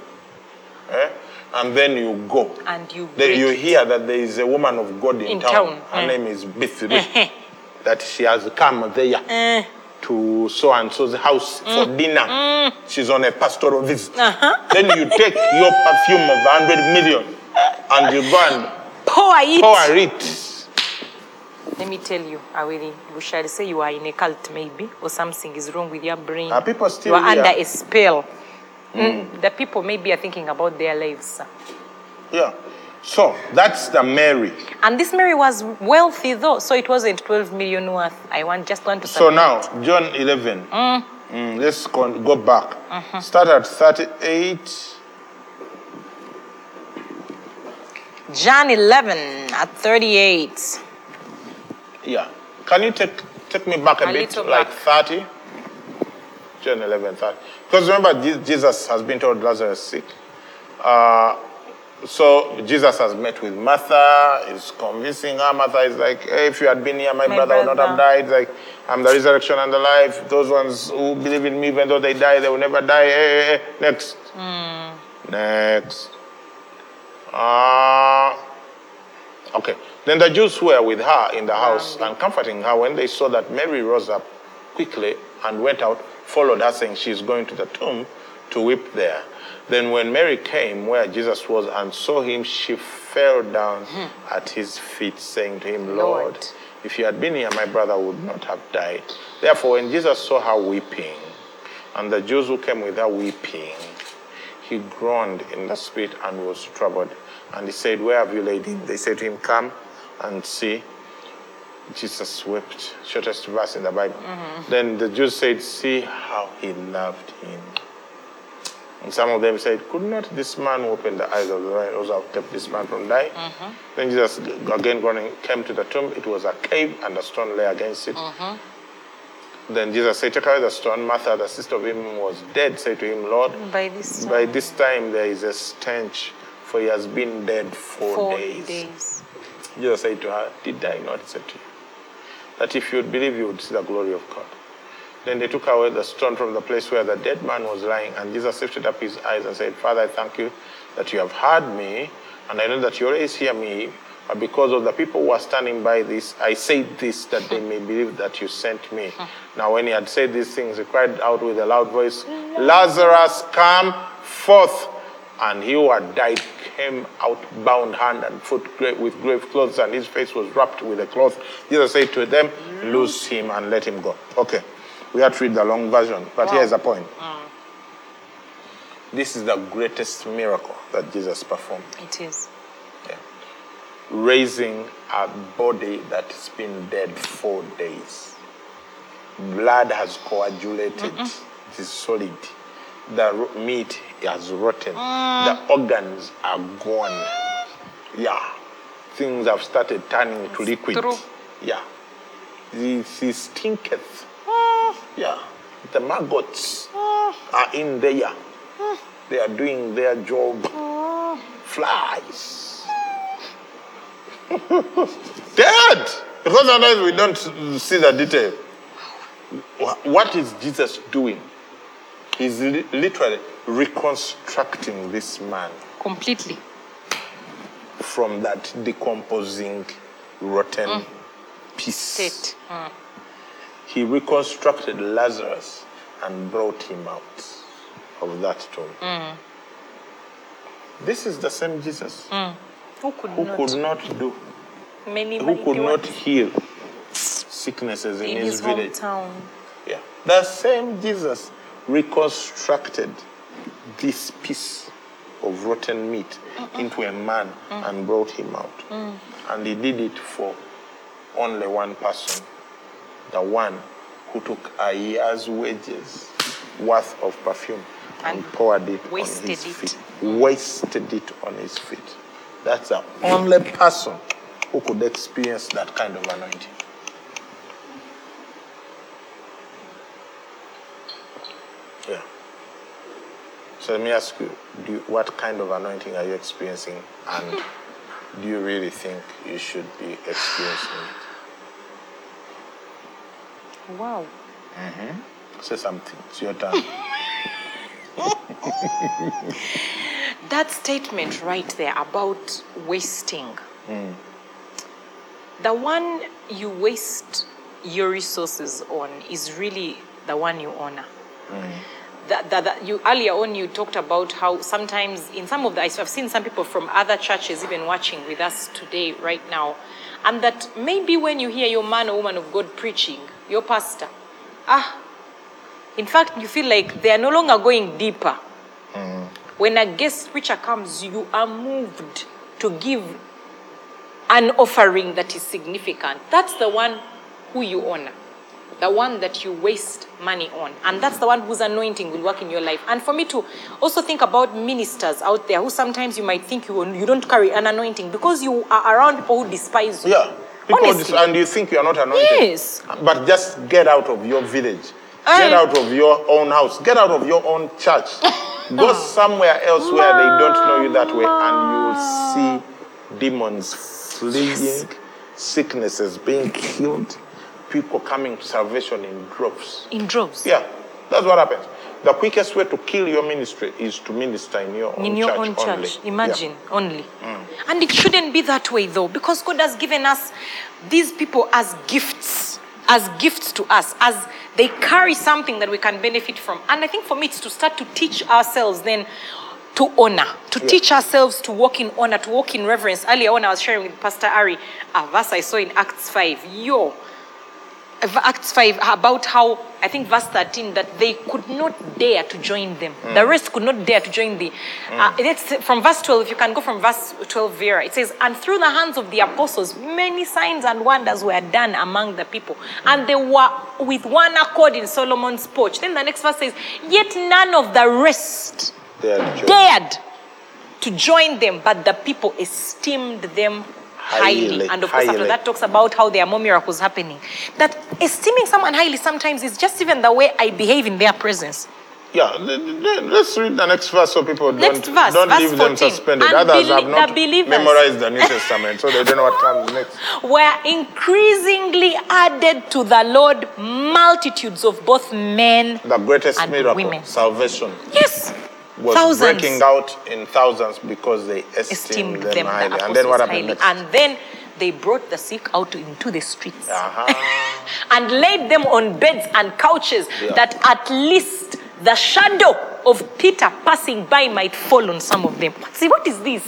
Eh? And then you go. and you Then you hear that there is a woman of God in, In town. town, Her eh. name is Bithri. that she has come there Eh. to so and so's house Mm. for dinner. She's on a pastoral visit. Then you take your perfume of 100 million and you go and Pour it. pour it. Let me tell you, I will, we shall say you are in a cult maybe, or something is wrong with your brain. Are people still you are here? under a spell. Mm, The people maybe are thinking about their lives. Yeah. So that's the Mary. And this Mary was wealthy though, so it wasn't 12 million worth. I want just want to So now, John 11. Mm, let's go, go back. Uh-huh. Start at 38. John 11 at 38. Yeah. Can you take take me back a, A bit, like back. 30? John 11, 30. Because remember, Jesus has been told Lazarus is sick. Uh, So Jesus has met with Martha, is convincing her. Martha is like, hey, if you had been here, my, My brother, would not have died. Like, I'm the resurrection and the life. Those ones who believe in me, even though they die, they will never die. Hey, hey, hey. Next. Next. Ah. okay. Then the Jews were with her in the house and comforting her, when they saw that Mary rose up quickly and went out, followed her, saying, She is going to the tomb to weep there. Then when Mary came where Jesus was and saw him, she fell down hmm. at his feet, saying to him, Lord, Lord. if you had been here, my brother would not have died. Therefore, when Jesus saw her weeping, and the Jews who came with her weeping, he groaned in the spirit and was troubled. And he said, Where have you laid him? They said to him, Come and see. Jesus wept. Shortest verse in the Bible. Mm-hmm. Then the Jews said, See how he loved him. And some of them said, Could not this man open the eyes of the blind also have kept this man from dying? Mm-hmm. Then Jesus, again groaning, came to the tomb. It was a cave, and a stone lay against it. Mm-hmm. Then Jesus said, Take away the stone. Martha, the sister of him was dead, said to him, Lord, By this time, by this time there is a stench, for he has been dead four, four days. days. Jesus said to her, Did I not say to you that if you would believe, you would see the glory of God? Then they took away the stone from the place where the dead man was lying, and Jesus lifted up his eyes and said, Father, I thank you that you have heard me, and I know that you always hear me. But because of the people who are standing by this, I say this that they may believe that you sent me. Now, when he had said these things, he cried out with a loud voice, Lazarus, come forth. And he who had died came out bound hand and foot with grave clothes, and his face was wrapped with a cloth. Jesus said to them, Loose him and let him go. Okay, we had to read the long version, but here's the point. This is the greatest miracle that Jesus performed. It is. Yeah. Raising a body that's been dead four days. Blood has coagulated, it is solid. The ro- meat has rotten, mm. the organs are gone. Yeah. Things have started turning to liquid. true. Yeah. This is stinketh. Mm. Yeah. The maggots mm. are in there. They are doing their job. Flies. Dead. Because sometimes we don't see the detail. What is Jesus doing? He's li- literally reconstructing this man Completely. from that decomposing, rotten mm. piece. State. Mm. He reconstructed Lazarus and brought him out of that tomb. Mm. This is the same Jesus mm. Who could who not? could not do, many, who many could not demons heal sicknesses in, in his, his village. hometown. Yeah. The same Jesus reconstructed this piece of rotten meat into a man mm. and brought him out. Mm. And he did it for only one person. The one who took a year's wages worth of perfume and, And poured it on wasted his it. feet. Mm. Wasted it on his feet. That's the only person who could experience that kind of anointing. Yeah. So let me ask you, do you, what kind of anointing are you experiencing and do you really think you should be experiencing it? Wow. it? Say something. It's your turn. That statement right there about wasting. Mm. The one you waste your resources on is really the one you honor. Mm. That, that, that you earlier on you talked about how sometimes in some of the I've seen some people from other churches even watching with us today right now, and that maybe when you hear your man or woman of God preaching, your pastor, ah, in fact you feel like they are no longer going deeper. When a guest preacher comes, you are moved to give an offering that is significant. That's the one who you honor, the one that you waste money on. And that's the one whose anointing will work in your life. And for me to also think about ministers out there who sometimes you might think you, you don't carry an anointing because you are around people who despise you. Yeah. People Honestly. dis- and you think you are not anointed. Yes. But just get out of your village. Get out of your own house. Get out of your own church. Go somewhere else where they don't know you that way, and you'll see demons fleeing, sicknesses being killed, people coming to salvation in droves. In droves. Yeah, that's what happens. The quickest way to kill your ministry is to minister in your own in your church own only. church. Yeah. Imagine only. Mm. And it shouldn't be that way though, because God has given us these people as gifts, as gifts to us, as they carry something that we can benefit from. And I think for me, it's to start to teach ourselves then to honor, to Yeah. teach ourselves to walk in honor, to walk in reverence. Earlier on, I was sharing with Pastor Ari a verse I saw in Acts 5. Yo, Uh, Acts 5 about how I think verse 13 that they could not dare to join them. Mm. The rest could not dare to join the. Mm. Uh, it's from verse 12. If you can go from verse 12, Vera, it says, And through the hands of the apostles, many signs and wonders were done among the people, and they were with one accord in Solomon's porch. Then the next verse says, Yet none of the rest They are joy. dared to join them, but the people esteemed them highly. Highly, And of course, after that talks about how there are more miracles happening. That esteeming someone highly sometimes is just even the way I behave in their presence. Yeah, let's read the next verse so people don't, Next verse, don't verse leave them suspended. And Others have not the memorized the New Testament, so they don't know what comes next. Were increasingly added to the Lord multitudes of both men. The greatest And miracle, women. salvation, Yes, was thousands. breaking out in thousands because they esteemed, esteemed them, them, highly. the And then what happened next? And then they brought the sick out into the streets Uh-huh. and laid them on beds and couches Yeah. that at least the shadow of Peter passing by might fall on some of them. See, what is this?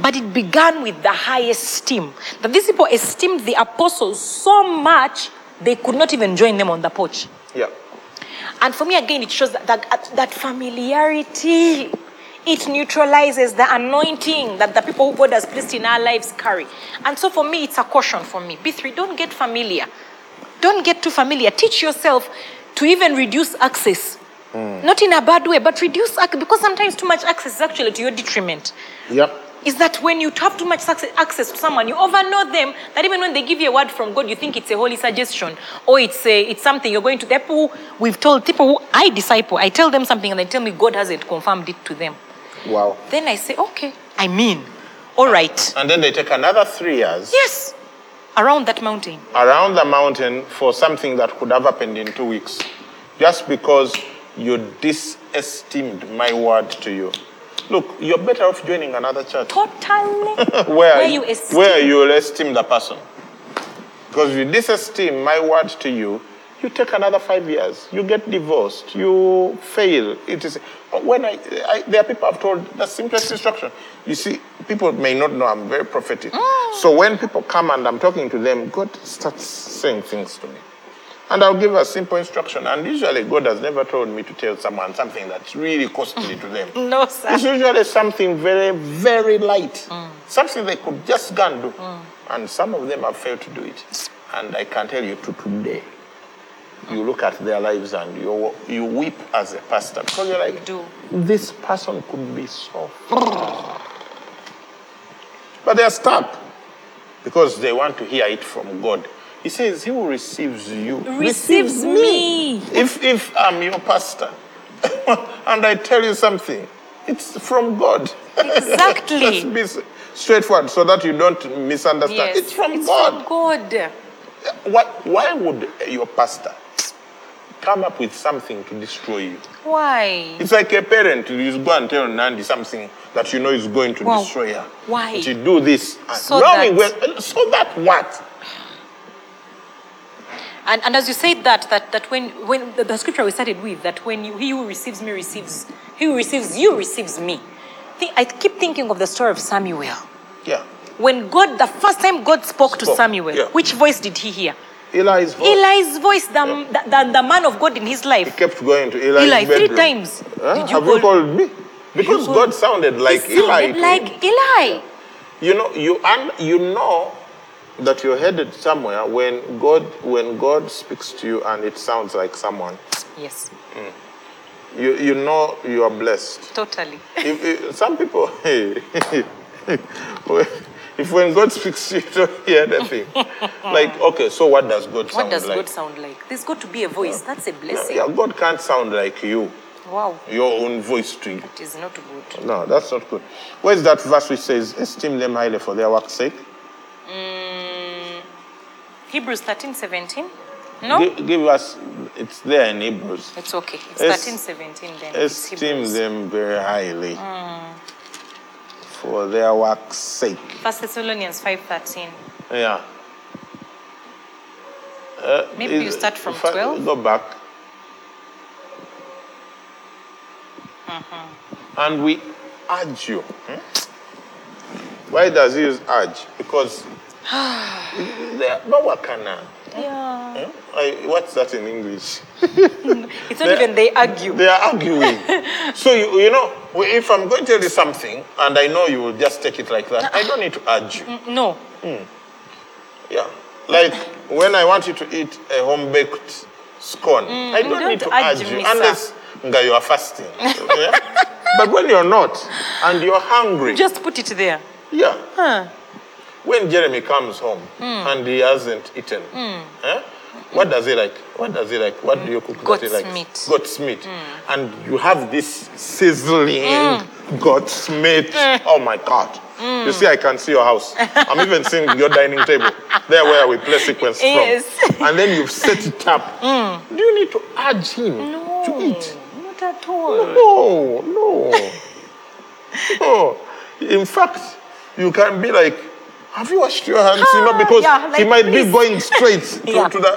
But it began with the high esteem. That these people esteemed the apostles so much they could not even join them on the porch. yeah. And for me, again, it shows that, that, that familiarity. It neutralizes the anointing that the people who God has placed in our lives carry. And so for me, it's a caution for me. B3, don't get familiar. Don't get too familiar. Teach yourself to even reduce access. Mm. Not in a bad way, but reduce access because sometimes too much access is actually to your detriment Yep. Is that when you have too much success- access to someone, you overknow them, that even when they give you a word from God, you think it's a holy suggestion or it's, a, it's something you're going to. The people we've told, people who I disciple, I tell them something and they tell me God hasn't confirmed it to them. Wow. Then I say, okay, I mean, all right. And then they take another three years Yes, around that mountain. around the mountain for something that could have happened in two weeks. Just because you disesteemed my word to you. Look, you're better off joining another church Totally. where, Where you esteem. where you will esteem the person. Because if you disesteem my word to you, you take another five years, you get divorced, you fail. It is when I, I there are people I've told the simplest instruction. You see, people may not know I'm very prophetic. Mm. So when people come and I'm talking to them, God starts saying things to me. And I'll give a simple instruction. And usually God has never told me to tell someone something that's really costly to them. no, sir. It's usually something very, very light. Something they could just go and do. And some of them have failed to do it. And I can tell you to today, you look at their lives and you, you weep as a pastor because you're like, do. this person could be so. but they're stuck because they want to hear it from God. He says, He who receives you Receives me. If, if I'm your pastor and I tell you something, it's from God. Exactly. Let's be straightforward so that you don't misunderstand. Yes. It's from it's God. From God. Why, why would your pastor come up with something to destroy you? Why? It's like a parent, you go and tell Nandi something that you know is going to Wow. destroy her. Why? But you do this. So knowing that- well- so that what? And, and as you said that, that, that when, when the, the scripture we started with, that when you, he who receives me receives, he who receives you receives me. I keep thinking of the story of Samuel. Yeah. When God, the first time God spoke to Samuel, yeah. which voice did he hear? Eli's voice. Eli's voice, the, the, the, the man of God in his life. He kept going to Eli's Eli, three times. Huh? Did you Have you call? called me? Because God sounded like he Eli. sounded to like. Eli. You know, you and you know that you're headed somewhere when God when God speaks to you and it sounds like someone. Yes, mm. You you know you are blessed. totally. If, if- some people, if when God speaks to you, don't hear anything. like, okay, so what does God sound What does? God sound like? There's got to be a voice. That's a blessing. Yeah, God can't sound like you. Wow, your own voice to you. it is not good. No, that's not good. Where's that verse which says, Esteem them highly for their work's sake? Hebrews 13, 17. No? Give, give us, it's there in Hebrews. It's okay. It's Es- 13, 17 then. It's Esteem them very highly for their work's sake. First Thessalonians 5, 13. Yeah. Uh, Maybe is- you start from 12? Go back. Mm-hmm. And we urge you. hmm? Why does he use urge? Because there no one can. uh, Yeah. eh? I- What's that in English? It's not even they argue. They are arguing. so you, you know, if I'm going to tell you something and I know you will just take it like that, I don't need to urge you. No. Yeah. Like when I want you to eat a home baked scone, I don't, don't need to urge urge you me, unless nga, you are fasting. Yeah? But when you're not and you're hungry, Just put it there. yeah. Huh. When Jeremy comes home Hmm. and he hasn't eaten, hmm. eh? what does he like? What does he like? What do you cook that he Goat's likes? meat. Goat's meat. Hmm. And you have this sizzling hmm. goat's meat. Oh my God. You see, I can see your house. I'm even seeing your dining table. There where we play sequence Yes. from. And then you've set it up. Do you need to urge him to eat? Not at all. No, no. no. Oh. In fact, you can be like, have you washed your hands? You know, Ah, because yeah, he like might be going straight to, Yeah. to the.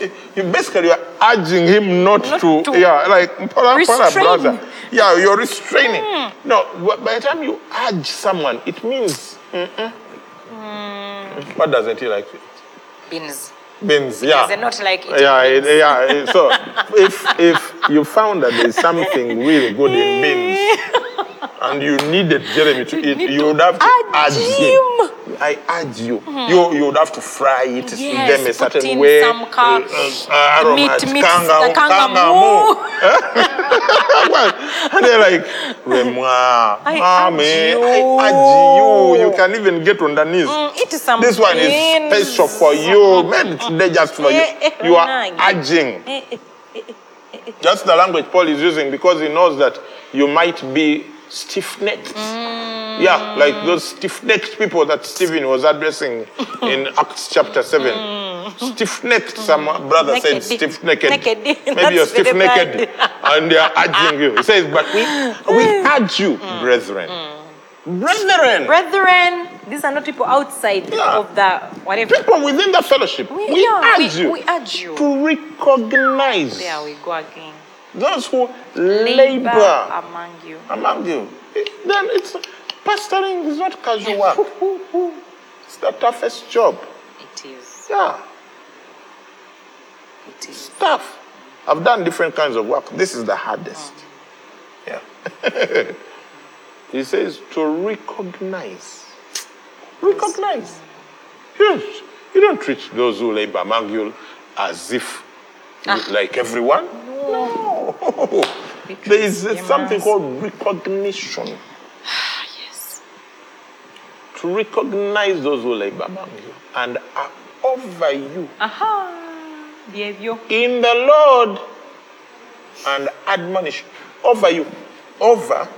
eh, eh, You basically are urging him not, Not to, to yeah, like para, para, brother. Yeah, you're restraining. No, by the time you urge someone, it means. mm-mm. What doesn't he like? Beans. Beans, yeah. Does it not like eating yeah, it- yeah. So if if you found that there's something really good in beans and you needed Jeremy to eat, you would have to urge urge him. I urge you. You you would have to fry it Yes, them a certain in way. some ca- uh, aromat, meat, meat, kanga, kanga mu. Well, and they're like, "Wemwa, I mommy, I you." urge you. You can even get on the knees. Mm, eat some This one is special for you, made today just for you. Eh, eh, You are. Eh, eh, That's the language Paul is using because he knows that you might be stiff necked. Yeah, like those stiff necked people that Stephen was addressing in Acts chapter 7. Mm. Stiff necked, some brother said stiff necked. Naked. Maybe you're stiff necked and they are urging you. He says, But we, we mm. urge you, mm. brethren. Brethren. Brethren, these are not people outside Yeah. of the whatever. People within the fellowship, we, yeah, urge we, you we urge you. to recognize There we go again. Those who Labor labor among you. among you. Then it's pastoring is not casual work. It's the toughest job. It is. Yeah, It is. tough. I've done different kinds of work. This is the hardest. Mm. Yeah. he says to recognize. Recognize. Yes. you don't treat those who labor among you as if ah. like everyone. No. There is something called recognition. Yes. to recognize those who labor among you and are over you Aha. Behavior. in the Lord and admonish over you. Over.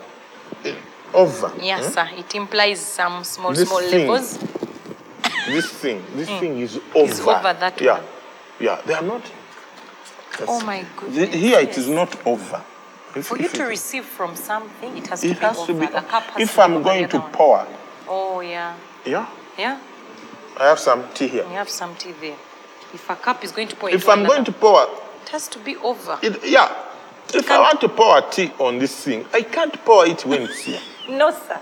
Eh, over. Yes, hmm? sir. It implies some small, This small thing. levels. This thing, this hmm. thing is over. Is over that yeah. one. Yeah, they are not. Oh my The- goodness. Here it is not over. If, For you to it- receive from something, it has it to be has over. to be. The cup has If to I'm over going to pour, Oh, yeah. yeah, Yeah. I have some tea here. You have some tea there. If a cup is going to pour If I'm going to pour, it has to be over. it, yeah. If I want to pour a tea on this thing, I can't pour it when it's here. No, sir.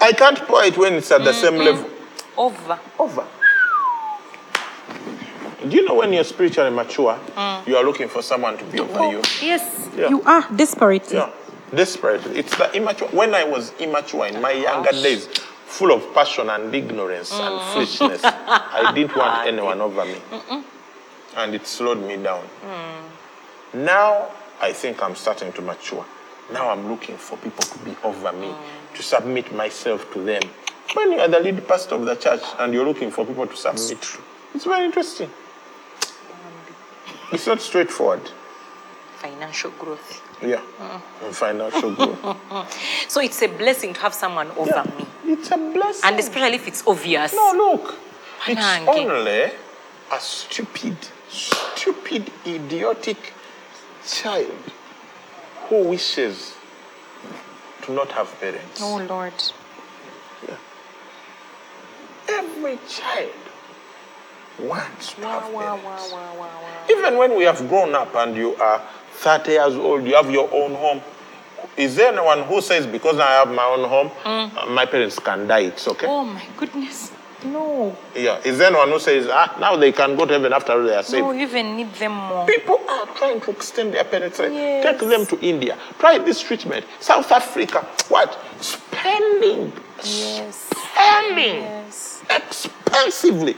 I can't pour it when it's at the same level. Over. Over. Do you know when you're spiritually mature, you are looking for someone to be over oh, you? Yes, Yeah. you are desperate. Yeah. Desperately. It's the immature. When I was immature in my younger days, full of passion and ignorance and mm. foolishness, I didn't want anyone over me. And it slowed me down. Mm. Now I think I'm starting to mature. Now I'm looking for people to be over me, mm. to submit myself to them. When you are the lead pastor of the church and you're looking for people to submit to, it's very interesting. It's not straightforward. financial growth. Yeah. And financial growth. So it's a blessing to have someone over Yeah. me. It's a blessing. And especially if it's obvious. No, look. It's Panange. only a stupid, stupid, idiotic child who wishes to not have parents. Oh, Lord. Yeah. Every child wants to have parents. Even when we have grown up and you are 30 years old, you have your own home. Is there anyone who says, because I have my own home, uh, my parents can die, it's okay? Oh, my goodness. No. Yeah. Is there anyone who says, ah, now they can go to heaven after they are saved? No, even need them more. People are trying to extend their parents' life. Yes. Take them to India. Try this treatment. South Africa. What? Spending. Yes. Spending Yes. expensively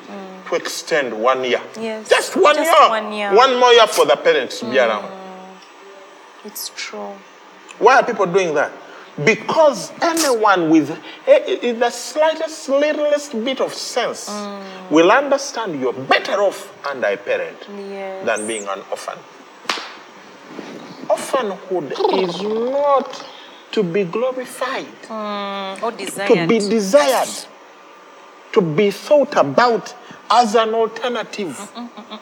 to extend one year. Yes. Just one Just year. one year. One more year for the parents to be around. It's true. Why are people doing that? Because anyone with eh, eh, the slightest, littlest bit of sense will understand you're better off under a parent Yes. than being an orphan. Orphanhood is not to be glorified, hmm, Or to be desired, to be thought about as an alternative. Mm, mm,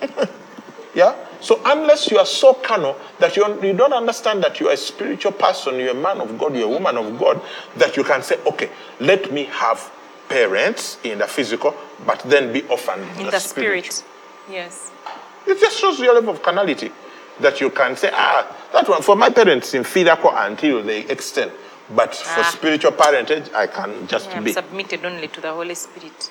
mm, yeah? So, unless you are so carnal that you, you don't understand that you are a spiritual person, you're a man of God, you're a woman of God, that you can say, okay, let me have parents in the physical, but then be orphaned in, in the, the spirit. Yes. It just shows your level of carnality that you can say, ah, that one for my parents in physical until they extend. But for Ah. spiritual parentage, I can just am be. submitted only to the Holy Spirit.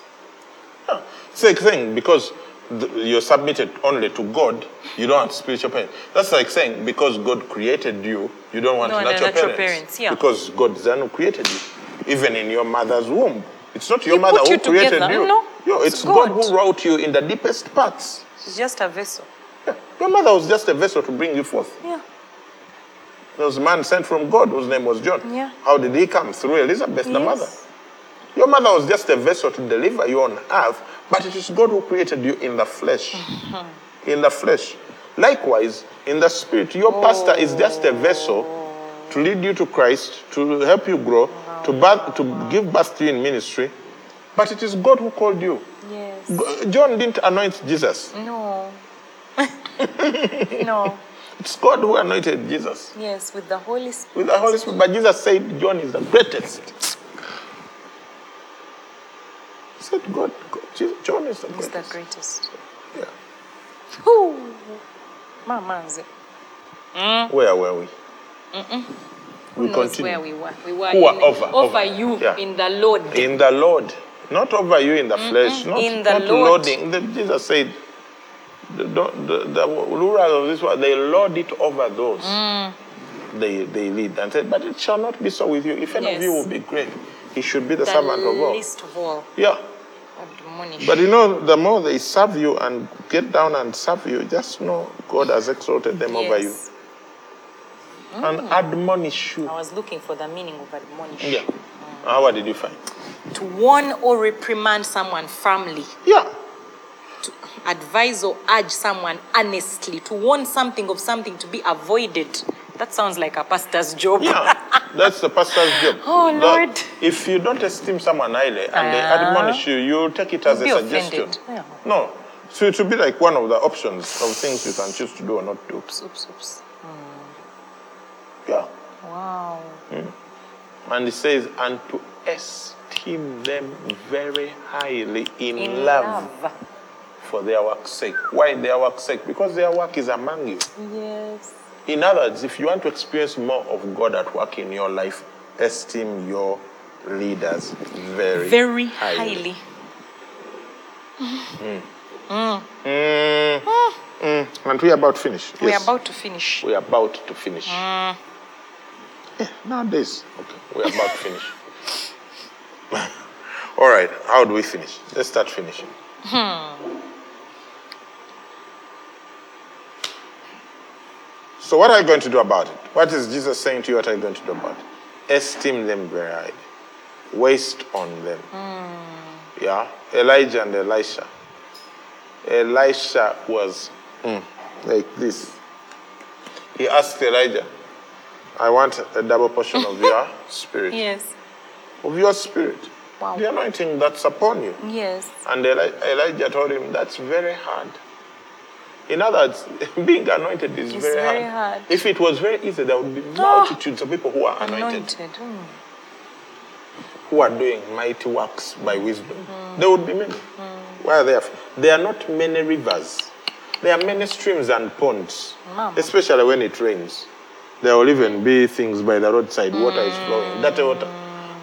Yeah. Same thing, because the, you're submitted only to God, you don't want spiritual parents. That's like saying, because God created you, you don't want No, natural, natural parents. parents, yeah. Because God is the one who created you. Even in your mother's womb. It's not your He mother put who you created you. no, Yo, it's it's God. God. who wrote you in the deepest parts. She's just a vessel. Yeah. Your mother was just a vessel to bring you forth. Yeah. There was a man sent from God whose name was John. Yeah. How did he come? Through Elizabeth, the Yes. mother. Your mother was just a vessel to deliver you on earth, but it is God who created you in the flesh. Mm-hmm. In the flesh. Likewise, in the spirit, your pastor is just a vessel to lead you to Christ, to help you grow, to, birth, to give birth to you in ministry. But it is God who called you. Yes. G- John didn't anoint Jesus. No. no. It's God who anointed Jesus. Yes, with the Holy Spirit. with the Holy Spirit. But Jesus said John is the greatest. He said God, God Jesus- John is the He's greatest. the greatest. Yeah. Mamanze. Mm. Where were we? Who We knows continue. where we were? We were Who in, over, over, over. you Yeah. in the Lord. In the Lord. Not over you in the flesh. Not, In the not Lord. loading. The, Jesus said, the, the, the rulers of this world, they lord it over those Mm. they, they lead. And said, but it shall not be so with you. If any of you will be great, he should be the, the servant of all. least of all. Yeah. But you know, the more they serve you and get down and serve you, just know God has exalted them over you Yes. and admonish you. I was looking for the meaning of admonish. Yeah. Uh, what did you find? To warn or reprimand someone firmly. Yeah. Advise or urge someone honestly. To warn something of something to be avoided. That sounds like a pastor's job. Yeah. That's the pastor's job. Oh, That- Lord. if you don't esteem someone highly and they Ah. admonish you, you take it as a suggestion. Yeah. No. So it will be like one of the options of things you can choose to do or not do. Oops, oops, oops. Yeah. Wow. And it says, and to esteem them very highly in, In love. love. For their work's sake. Why their work's sake? Because their work is among you. Yes. In other words, if you want to experience more of God at work in your life, esteem your leaders very, Very highly. Mm, mm. And we're about to finish. We're Yes. about to finish. We're about to finish. Yeah, nowadays. Okay, we're about to finish. All right, how do we finish? Let's start finishing. So, what are you going to do about it? What is Jesus saying to you? What are you going to do about it? Esteem them very highly. Waste on them. Yeah, Elijah and Elisha. Elisha was mm, like this. he asked Elijah, I want a double portion of your spirit. Yes. Of your spirit. Wow. The anointing that's upon you. Yes. And Eli- Elijah told him, That's very hard. In other words, being anointed is very, very hard. hard. If it was very easy, there would be multitudes of people who are anointed, Anointed. Mm. who are doing mighty works by wisdom. There would be many. Why are there? There are not many rivers. There are many streams and ponds, Mama. especially when it rains. There will even be things by the roadside, water is flowing. That water.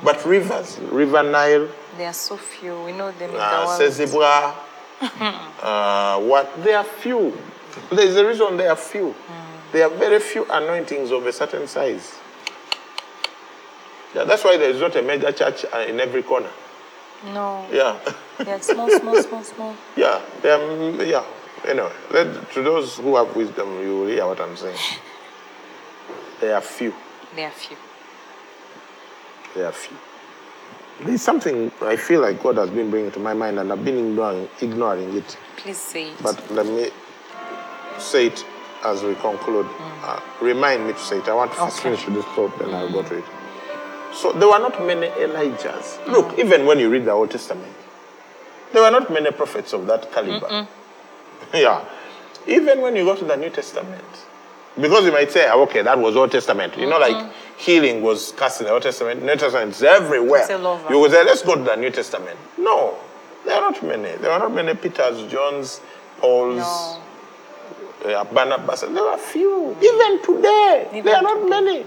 But rivers, River Nile, They are so few. We know them in uh, the world. Uh, what? There are few. There is a reason there are few. There are very few anointings of a certain size. Yeah, that's why there is not a mega church uh, in every corner. No. Yeah, They are small, small, small, small. yeah, they are, mm, yeah. Anyway, let, to those who have wisdom, you will hear what I'm saying. There are few. They are few. There are few. There's something I feel like God has been bringing to my mind, and I've been ignoring, ignoring it. Please say it. But let me say it as we conclude. Uh, remind me to say it. I want to Okay. finish with this thought, then I'll go to it. So there were not many Elijahs. Look, even when you read the Old Testament, there were not many prophets of that caliber. yeah. Even when you go to the New Testament, because you might say, "Ah, okay, that was Old Testament. You know, like healing was cast in the Old Testament. New Testament is everywhere. It's all over. You would say, let's go to the New Testament. No, there are not many. There are not many Peters, Johns, Pauls, no. uh, Barnabas. There are few. Even today, Even there are not many.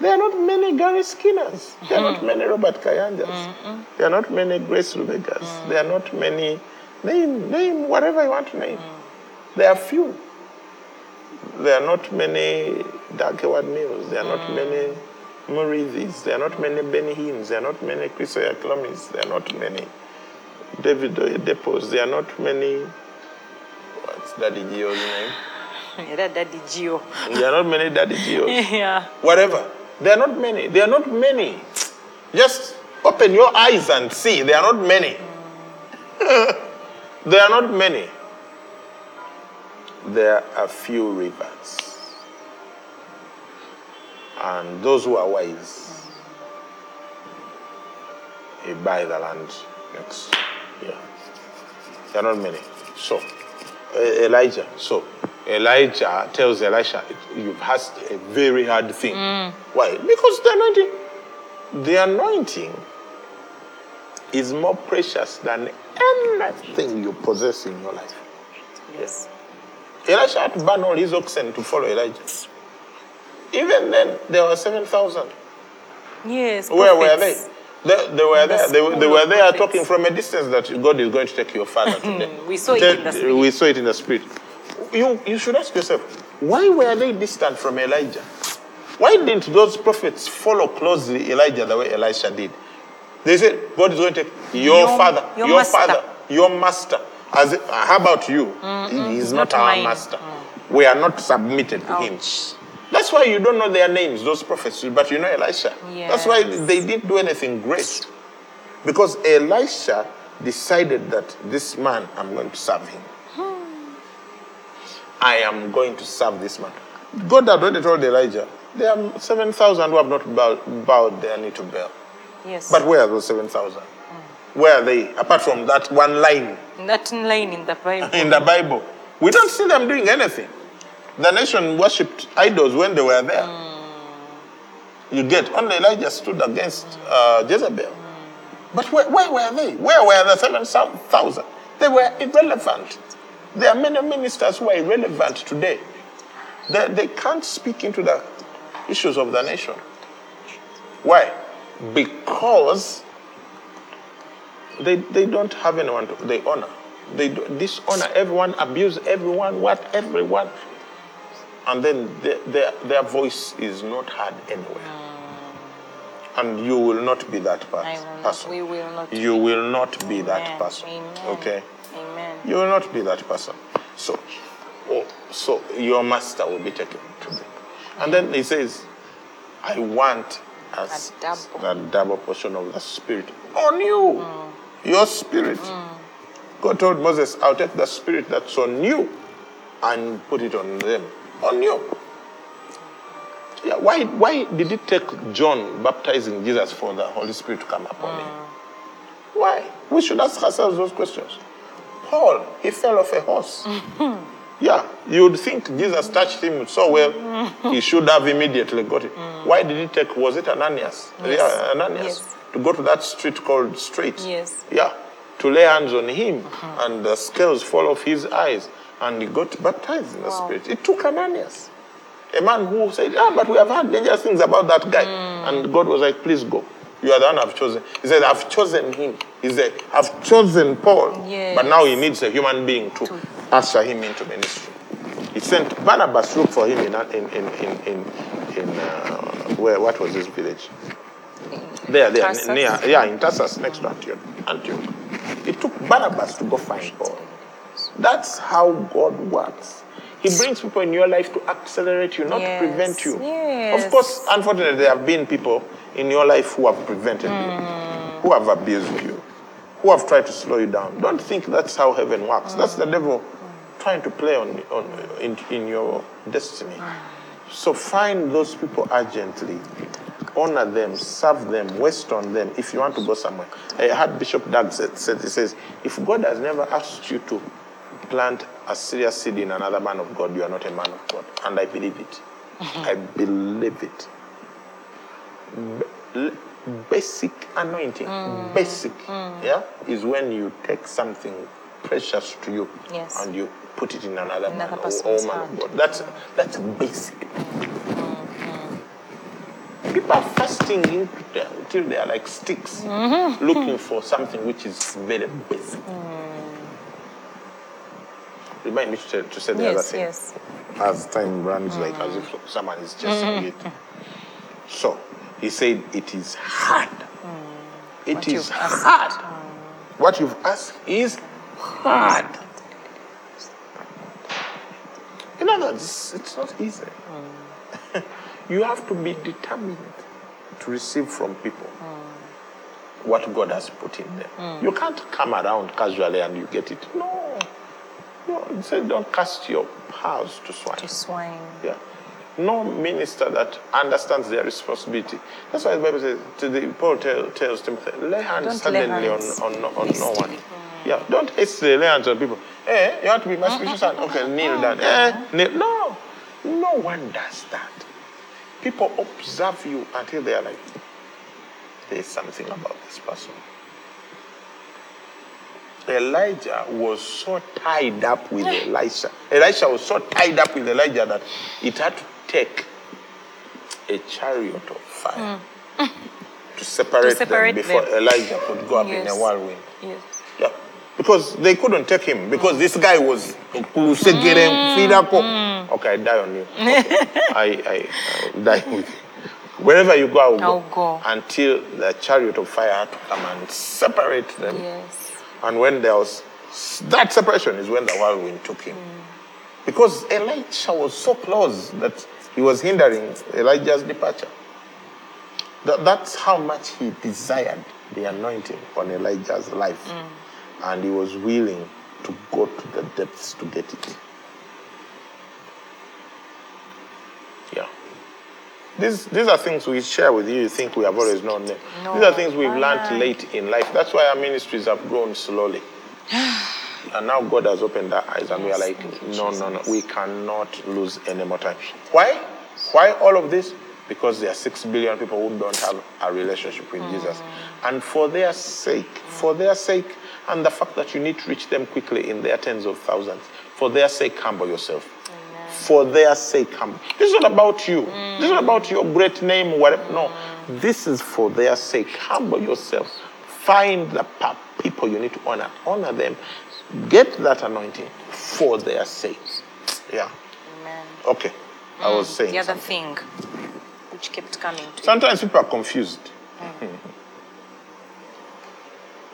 There are not many Gary Skinners. There are not many Robert Kayanjas. There are not many Grace Lubegas. There are not many. Name, name whatever you want to name. There are few. There are not many Dag Heward Mills. There are not many Murithis. There are not many Benny Hinns. There are not many Chris Oyakhilomes. There are not many David Oyedepos. There are not many. What's Daddy Gio's name? Yeah, Daddy Gio. There are not many Daddy Gios. yeah. Whatever. There are not many. There are not many. Just open your eyes and see. There are not many. there are not many. There are few rivers. And those who are wise, they buy the land next year. There are not many. So, Elijah. So, Elijah tells Elisha, You've asked a very hard thing. Mm. Why? Because the anointing, the anointing is more precious than anything you possess in your life. Yes. Elisha had to burn all his oxen to follow Elijah. Even then, there were 7,000. Yes. Where were they? They, they were The there. They, they were there prophets. talking from a distance that God is going to take your father today. Mm-hmm. We saw it in the spirit. We saw it in the spirit. You, you should ask yourself, why were they distant from Elijah? Why didn't those prophets follow closely Elijah the way Elisha did? They said, God is going to take your, Your- father, your your, father, your master. As, uh, how about you? He is not, not our mine. master. We are not submitted to him. That's why you don't know their names, those prophets, but you know Elisha. That's why they didn't do anything great. Because Elisha decided that this man, I'm going to serve him. I am going to serve this man. God had already told Elijah, there are 7,000 who have not bowed, bowed their knee to Baal. Yes. But where are those 7,000? Where are they? Apart from that one line that line in the Bible. in the Bible. We don't see them doing anything. The nation worshipped idols when they were there. You get, only Elijah stood against uh, Jezebel. But where, where were they? Where were the 7,000? They were irrelevant. There are many ministers who are irrelevant today. They, they can't speak into the issues of the nation. Why? Because they, they don't have anyone to, they honor. They do, dishonor everyone, abuse everyone, what everyone. And then their, their, their voice is not heard anywhere. And you will not be that per- I will not- person. we will not You be. will not be that person. Amen. Okay? Amen. You will not be that person. So, oh, so your master will be taken to them. And then he says, I want a, s- double. a double portion of the spirit on you. Mm. Your spirit. God told Moses, I'll take the spirit that's on you and put it on them. On you. Yeah, why, why did it take John baptizing Jesus for the Holy Spirit to come upon him? Why? We should ask ourselves those questions. Paul, he fell off a horse. yeah, you would think Jesus touched him so well, he should have immediately got it. Mm. Why did it take, was it Ananias? Yes. Yeah, Ananias. Yes. To go to that street called Straight. Yes. Yeah, to lay hands on him and the scales fall off his eyes and he got baptized in the Spirit. It took Ananias. A man who said, Ah, but we have heard dangerous things about that guy. And God was like, Please go. You are the one I've chosen. He said, I've chosen him. He said, I've chosen Paul. Yes. But now he needs a human being to usher him into ministry. He sent Barnabas to look for him in, in, in, in, in, in uh, where, what was this village? There, there, Tarsus? near, yeah, in Tarsus, next to Antioch. Antioch. It took Barnabas to go find Paul. That's how God works. He brings people in your life to accelerate you, not Yes, to prevent you. yes. Of course, unfortunately, there have been people in your life who have prevented Hmm. you, who have abused you, who have tried to slow you down. Don't think that's how heaven works. That's the devil trying to play on, on in, in your destiny. So find those people urgently, honor them, serve them, waste on them if you want to go somewhere. I heard Bishop Dag said, said he says, if God has never asked you to plant a serious seed in another man of God, you are not a man of God. And I believe it. I believe it. Ba- basic anointing, mm. basic, mm. yeah, is when you take something precious to you Yes. and you put it in another, man Another or, or person's woman of. God. That's that's basic. Mm. People are fasting until they are like sticks, mm-hmm. looking for something which is very basic. Mm. Remind me to, to say the other thing yes. as time runs like as if mm. someone is chasing mm-hmm. it. So he said it is hard. Mm. It What is you've asked. hard. What you've asked is hard. In other words, it's not easy. you have to be determined to receive from people what God has put in them. You can't come around casually and you get it. No. No, said don't cast your pearls to swine. To swine. Yeah. No minister that understands their responsibility. That's why the Bible says, to the, Paul tell, tells Timothy, lay hands suddenly on, on, on no one. Yeah, don't hastily lay hands on people. Hey, you have to be my spiritual son? Okay, kneel down. Eh, kneel. No, no one does that. People observe you until they are like, there's something about this person. Elijah was so tied up with Elisha. Elisha was so tied up with Elijah that it had to take a chariot of fire hmm. to separate, To separate them before them. Elijah could go up in a whirlwind. Yes. Because they couldn't take him because this guy was Kulusegere Firako. Mm. Okay, I die on you. Okay. I, I, I die with you. Wherever you go, I will I'll go. Until the chariot of fire had to come and separate them. Yes. And when there was that separation is when the whirlwind took him. Mm. Because elijah was so close that he was hindering Elijah's departure. That, that's how much he desired the anointing on Elijah's life. Mm. And he was willing to go to the depths to get it. Yeah. These, these are things we share with you. You think we have always known them. No, these are things we've learned late in life. That's why our ministries have grown slowly. and now God has opened our eyes, and we are like, no, no, no, we cannot lose any more time. Why? Why all of this? Because there are six billion people who don't have a relationship with Jesus. And for their sake, for their sake, and the fact that you need to reach them quickly in their tens of thousands, for their sake, humble yourself for their sake. humble. This is not about you. This is not about your great name or whatever. No. This is for their sake. Humble yourself. Find the people you need to honor. Honor them. Get that anointing for their sake. Yeah. Amen. Okay. I was mm. saying. The other something. thing which kept coming to you. Sometimes people are confused. Mm.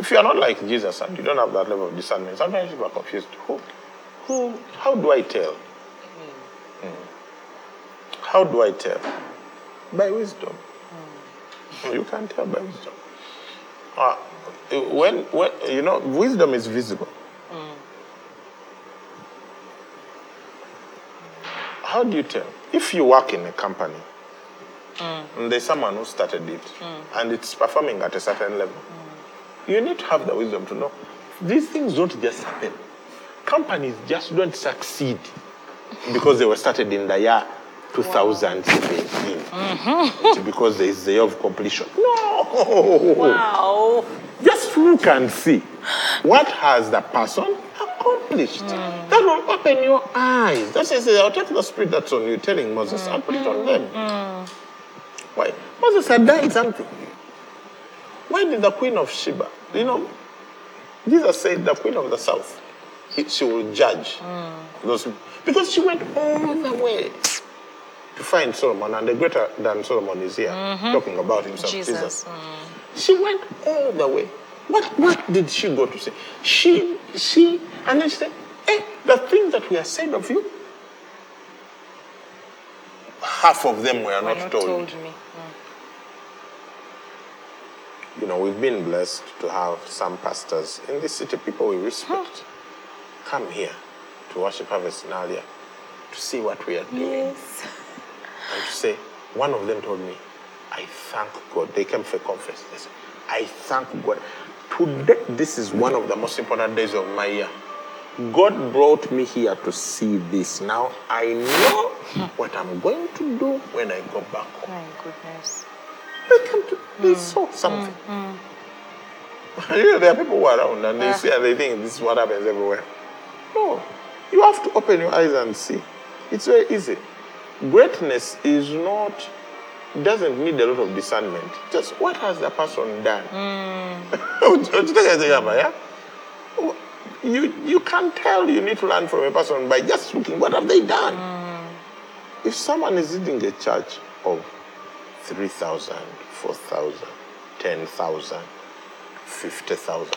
if you are not like Jesus and you don't have that level of discernment, sometimes people are confused. Who, who, how do I tell? Mm. How do I tell? By wisdom. Hmm. You can tell by wisdom. Uh, when, when, you know, wisdom is visible. Hmm. How do you tell? If you work in a company hmm. and there's someone who started it, and it's performing at a certain level. You need to have the wisdom to know these things don't just happen. Companies just don't succeed because they were started in the year 2017. Mm-hmm. It's because there is the year of completion. No! Wow. Just look and see what has the person accomplished. Mm. That will open your eyes. That's why I say, I'll take the spirit that's on you, telling Moses, I'll put it on them. Mm-hmm. Mm. Why? Moses had done something. Why did the queen of Sheba, you know, Jesus said the queen of the south, he, she will judge those. Because she went all the way to find Solomon, and the greater than Solomon is here, talking about himself, Jesus. she went all the way. What, what did she go to say? She, she, and then she said, eh, the things that we have said of you, half of them were Why not, not told. told me? You know, we've been blessed to have some pastors in this city, people we respect, come here to worship Harvest in Naalya to see what we are doing. Yes. and to say, one of them told me, I thank God. They came for a conference. They said, I thank God. Today, this is one of the most important days of my year. God brought me here to see this. Now I know what I'm going to do when I go back home. My goodness. They came to, they mm. saw something. Mm, mm. you know, there are people who are around and they see and they think this is what happens everywhere. No, you have to open your eyes and see. It's very easy. Greatness is not, doesn't need a lot of discernment. Just what has the person done? yeah? you, you can't tell you need to learn from a person by just looking what have they done. If someone is leading a church of 3,000, 4,000, 10,000, 50,000,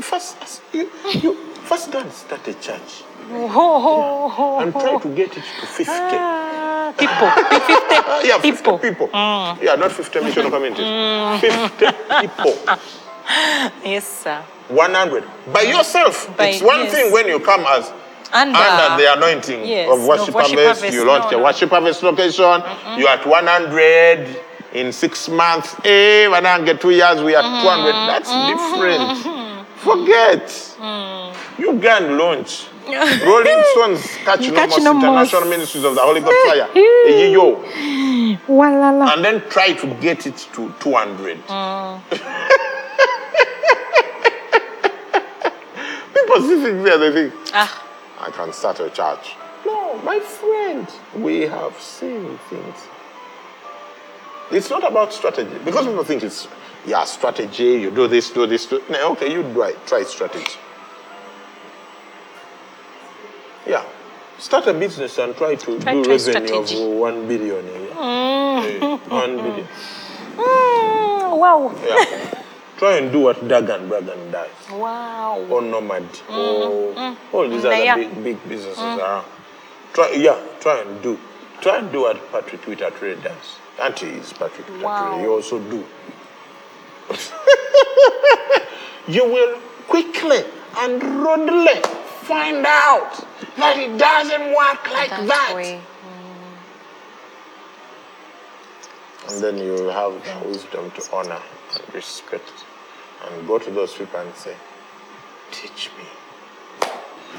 first, you, you, first go and start a church Oh, and try to get it to 50. Ah, people. yeah, 50 people. people. Yeah, not 50 missional communities. 50 people. Yes, sir. 100. By yourself. By- it's one yes. thing when you come as Under- under uh, the anointing yes, of worship, harvest. harvest. You launch No, a no. worship harvest location. You're at 100 in six months. Hey, when I get two years, we are Mm-hmm. 200. That's mm-hmm. different. Mm-hmm. Forget. Mm. You go and launch. Rolling Stones catch no Catch more no international ministries of the Holy Ghost fire. Yo. And then try to get it to 200. Mm. People sitting there, they think, Ah, I can start a church. No, my friend, we have seen things. It's not about strategy. Because people think it's, yeah, strategy, you do this, do this, do no, Okay, you do it, try strategy. Yeah. Start a business and try to Try- do try revenue strategy. of one billion a year. Eh, one billion. mm, wow. Yeah. Try and do what Dagan Bragan does. Wow. or Nomad or all these mm-hmm. other Yeah. big, big businesses mm. around. Try, yeah, try and do. Try and do what Patrick Bitature does. Auntie is Patrick Bitature. Wow. You also do. you will quickly and rudely find out that it doesn't work like That that. way. And then you will have the wisdom to honor and respect and go to those people and say, Teach me,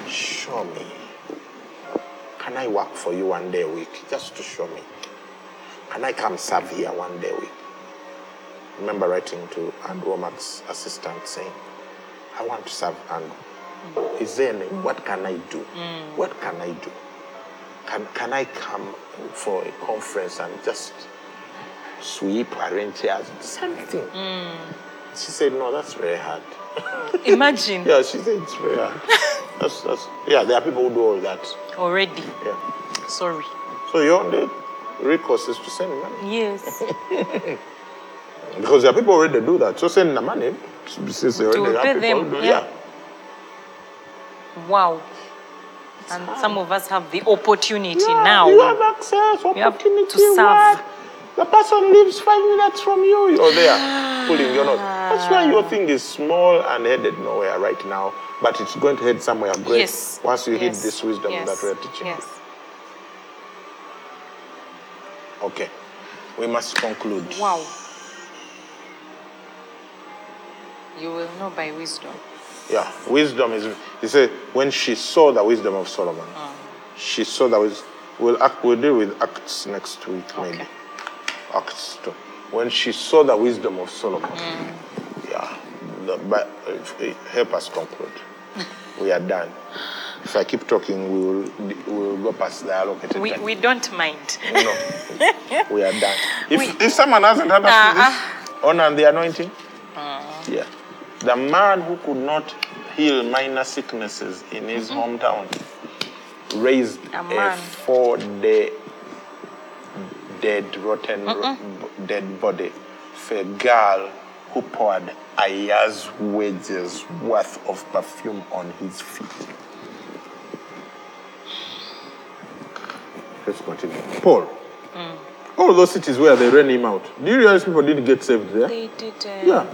show me. Can I work for you one day a week just to show me? Can I come serve here one day a week? remember writing to Andrew Wommack's assistant saying, I want to serve Andrew. Is there any, what can I do? Mm. What can I do? Can, can I come for a conference and just sweep, arrange chairs, something? Mm. She said, no, that's very hard. Imagine Yeah, she said it's very hard. that's, that's, yeah, there are people who do all that. already. Yeah. Sorry. So your only recourse is to send money. Yes. Because there are people already do that. So send the money. Since they already pay have people them, do, yeah. yeah. Wow. And some of us have the opportunity Yeah, now. You have access, have opportunity. to serve. What? The person lives five minutes from you. Oh, ah. You're there pulling your nose. That's why your thing is small and headed nowhere right now, but it's going to head somewhere great Yes. once you hit this wisdom Yes. that we're teaching. Yes. Okay. We must conclude. Wow. You will know by wisdom. Yeah, wisdom is. He said when she saw the wisdom of Solomon, mm. she saw that was. We'll act, we'll deal with Acts next week maybe. Okay. Acts two. When she saw the wisdom of Solomon, mm. yeah. The, but eh, help us conclude. we are done. If I keep talking, we will we will go past the allocated We, time. we don't mind. No, we are done. If, We- if someone hasn't understood Uh-uh. this, uh-huh. honor and the anointing, uh-huh. yeah. The man who could not heal minor sicknesses in his mm-hmm. hometown raised A a, man. four-day dead, rotten, ro- dead body for a girl who poured a year's wages worth of perfume on his feet. Let's continue. Paul. All those cities where they ran him out. Do you realize people didn't get saved there? They didn't. Yeah.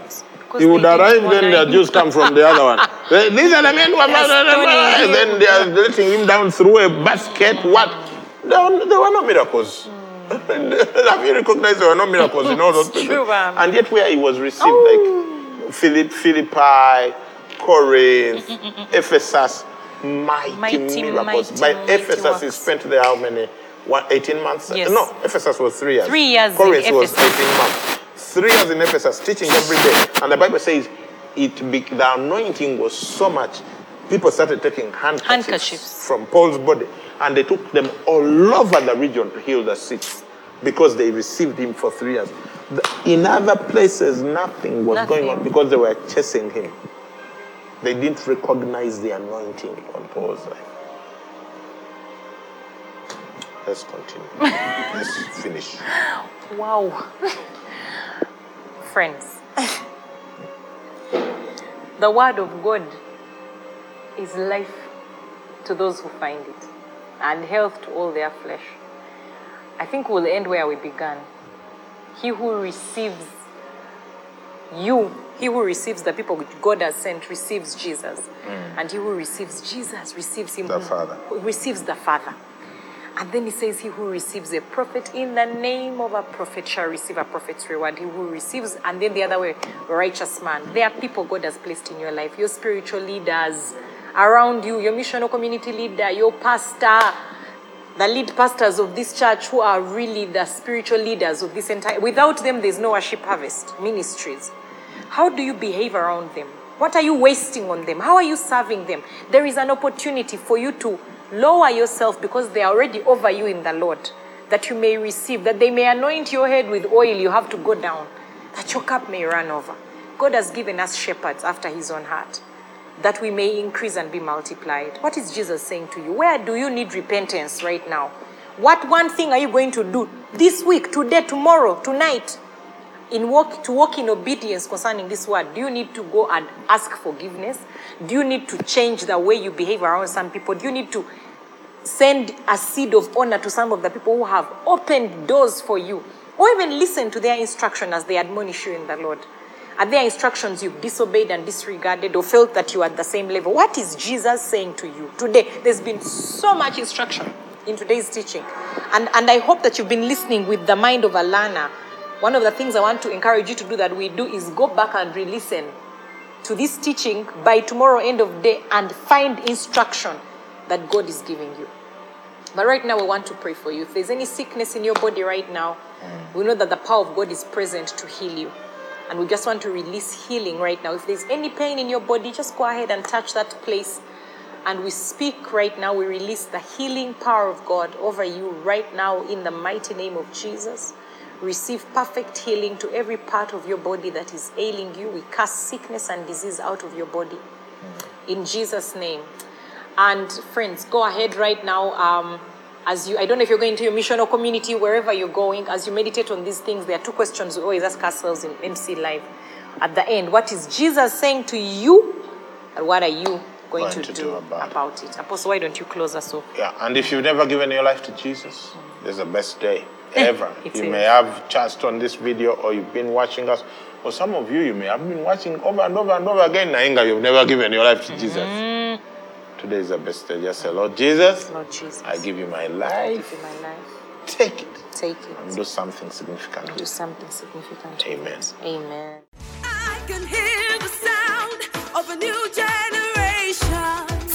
He would arrive, then the. Jews come from the other one. These are the men who are. Then they are letting him down through a basket. What? There were, there were no miracles. Have you recognized there were no miracles in all those places? true, man. And yet where he was received, like oh. Philip, Philippi, Corinth, Ephesus, mighty, Mighty, miracles. mighty, By mighty Ephesus, he spent there how many? One, 18 months? Yes. No, Ephesus was three years. Three years in Corinth was Ephesus. 18 months. Three years in Ephesus, teaching every day. And the Bible says it be, the anointing was so much, people started taking handkerchiefs, Handkerchiefs. from Paul's body and they took them all over the region to heal the sick because they received him for three years. In other places, nothing was going on because they were chasing him. They didn't recognize the anointing on Paul's life. Let's continue. Let's finish. Wow. Friends, the word of God is life to those who find it and health to all their flesh. I think we'll end where we began. He who receives you, he who receives the people which God has sent, receives Jesus. Mm. And he who receives Jesus receives him The Father. receives the Father. And then he says, He who receives a prophet in the name of a prophet shall receive a prophet's reward. He who receives, and then the other way, righteous man. There are people God has placed in your life, your spiritual leaders around you, your missional community leader, your pastor, the lead pastors of this church who are really the spiritual leaders of this entire. Without them, there's no worship harvest ministries. How do you behave around them? What are you wasting on them? How are you serving them? There is an opportunity for you to lower yourself because they are already over you in the Lord, that you may receive, that they may anoint your head with oil. You have to go down, that your cup may run over. God has given us shepherds after his own heart, that we may increase and be multiplied. What is Jesus saying to you? Where do you need repentance right now? What one thing are you going to do this week, today, tomorrow, tonight? in walk to walk in obedience concerning this word do you need to go and ask forgiveness do you need to change the way you behave around some people do you need to send a seed of honor to some of the people who have opened doors for you or even listen to their instruction as they admonish you in the lord are there instructions you've disobeyed and disregarded or felt that you are at the same level what is jesus saying to you today there's been so much instruction in today's teaching and, and i hope that you've been listening with the mind of a learner one of the things I want to encourage you to do that we do is go back and re listen to this teaching by tomorrow, end of day, and find instruction that God is giving you. But right now, we want to pray for you. If there's any sickness in your body right now, we know that the power of God is present to heal you. And we just want to release healing right now. If there's any pain in your body, just go ahead and touch that place. And we speak right now, we release the healing power of God over you right now in the mighty name of Jesus. Receive perfect healing to every part of your body that is ailing you. We cast sickness and disease out of your body in Jesus' name. And friends, go ahead right now. Um, as you, I don't know if you're going to your mission or community, wherever you're going, as you meditate on these things, there are two questions we always ask ourselves in MC Live. At the end, what is Jesus saying to you, and what are you going, to, do, about, it? Apostle, why don't you close us off? Yeah, and if you've never given your life to Jesus, this is the best day ever. You is. may have chanced on this video or you've been watching us, or some of you, you may have been watching over and over and over again. Nainga, you've never given your life to Jesus. Mm. Today is the best day. Just say, Lord Jesus, Lord Jesus, I give you my I life. give you my life. take it Take and it. do something significant Do something significant. Amen. Amen. I can hear the sound of a new generation.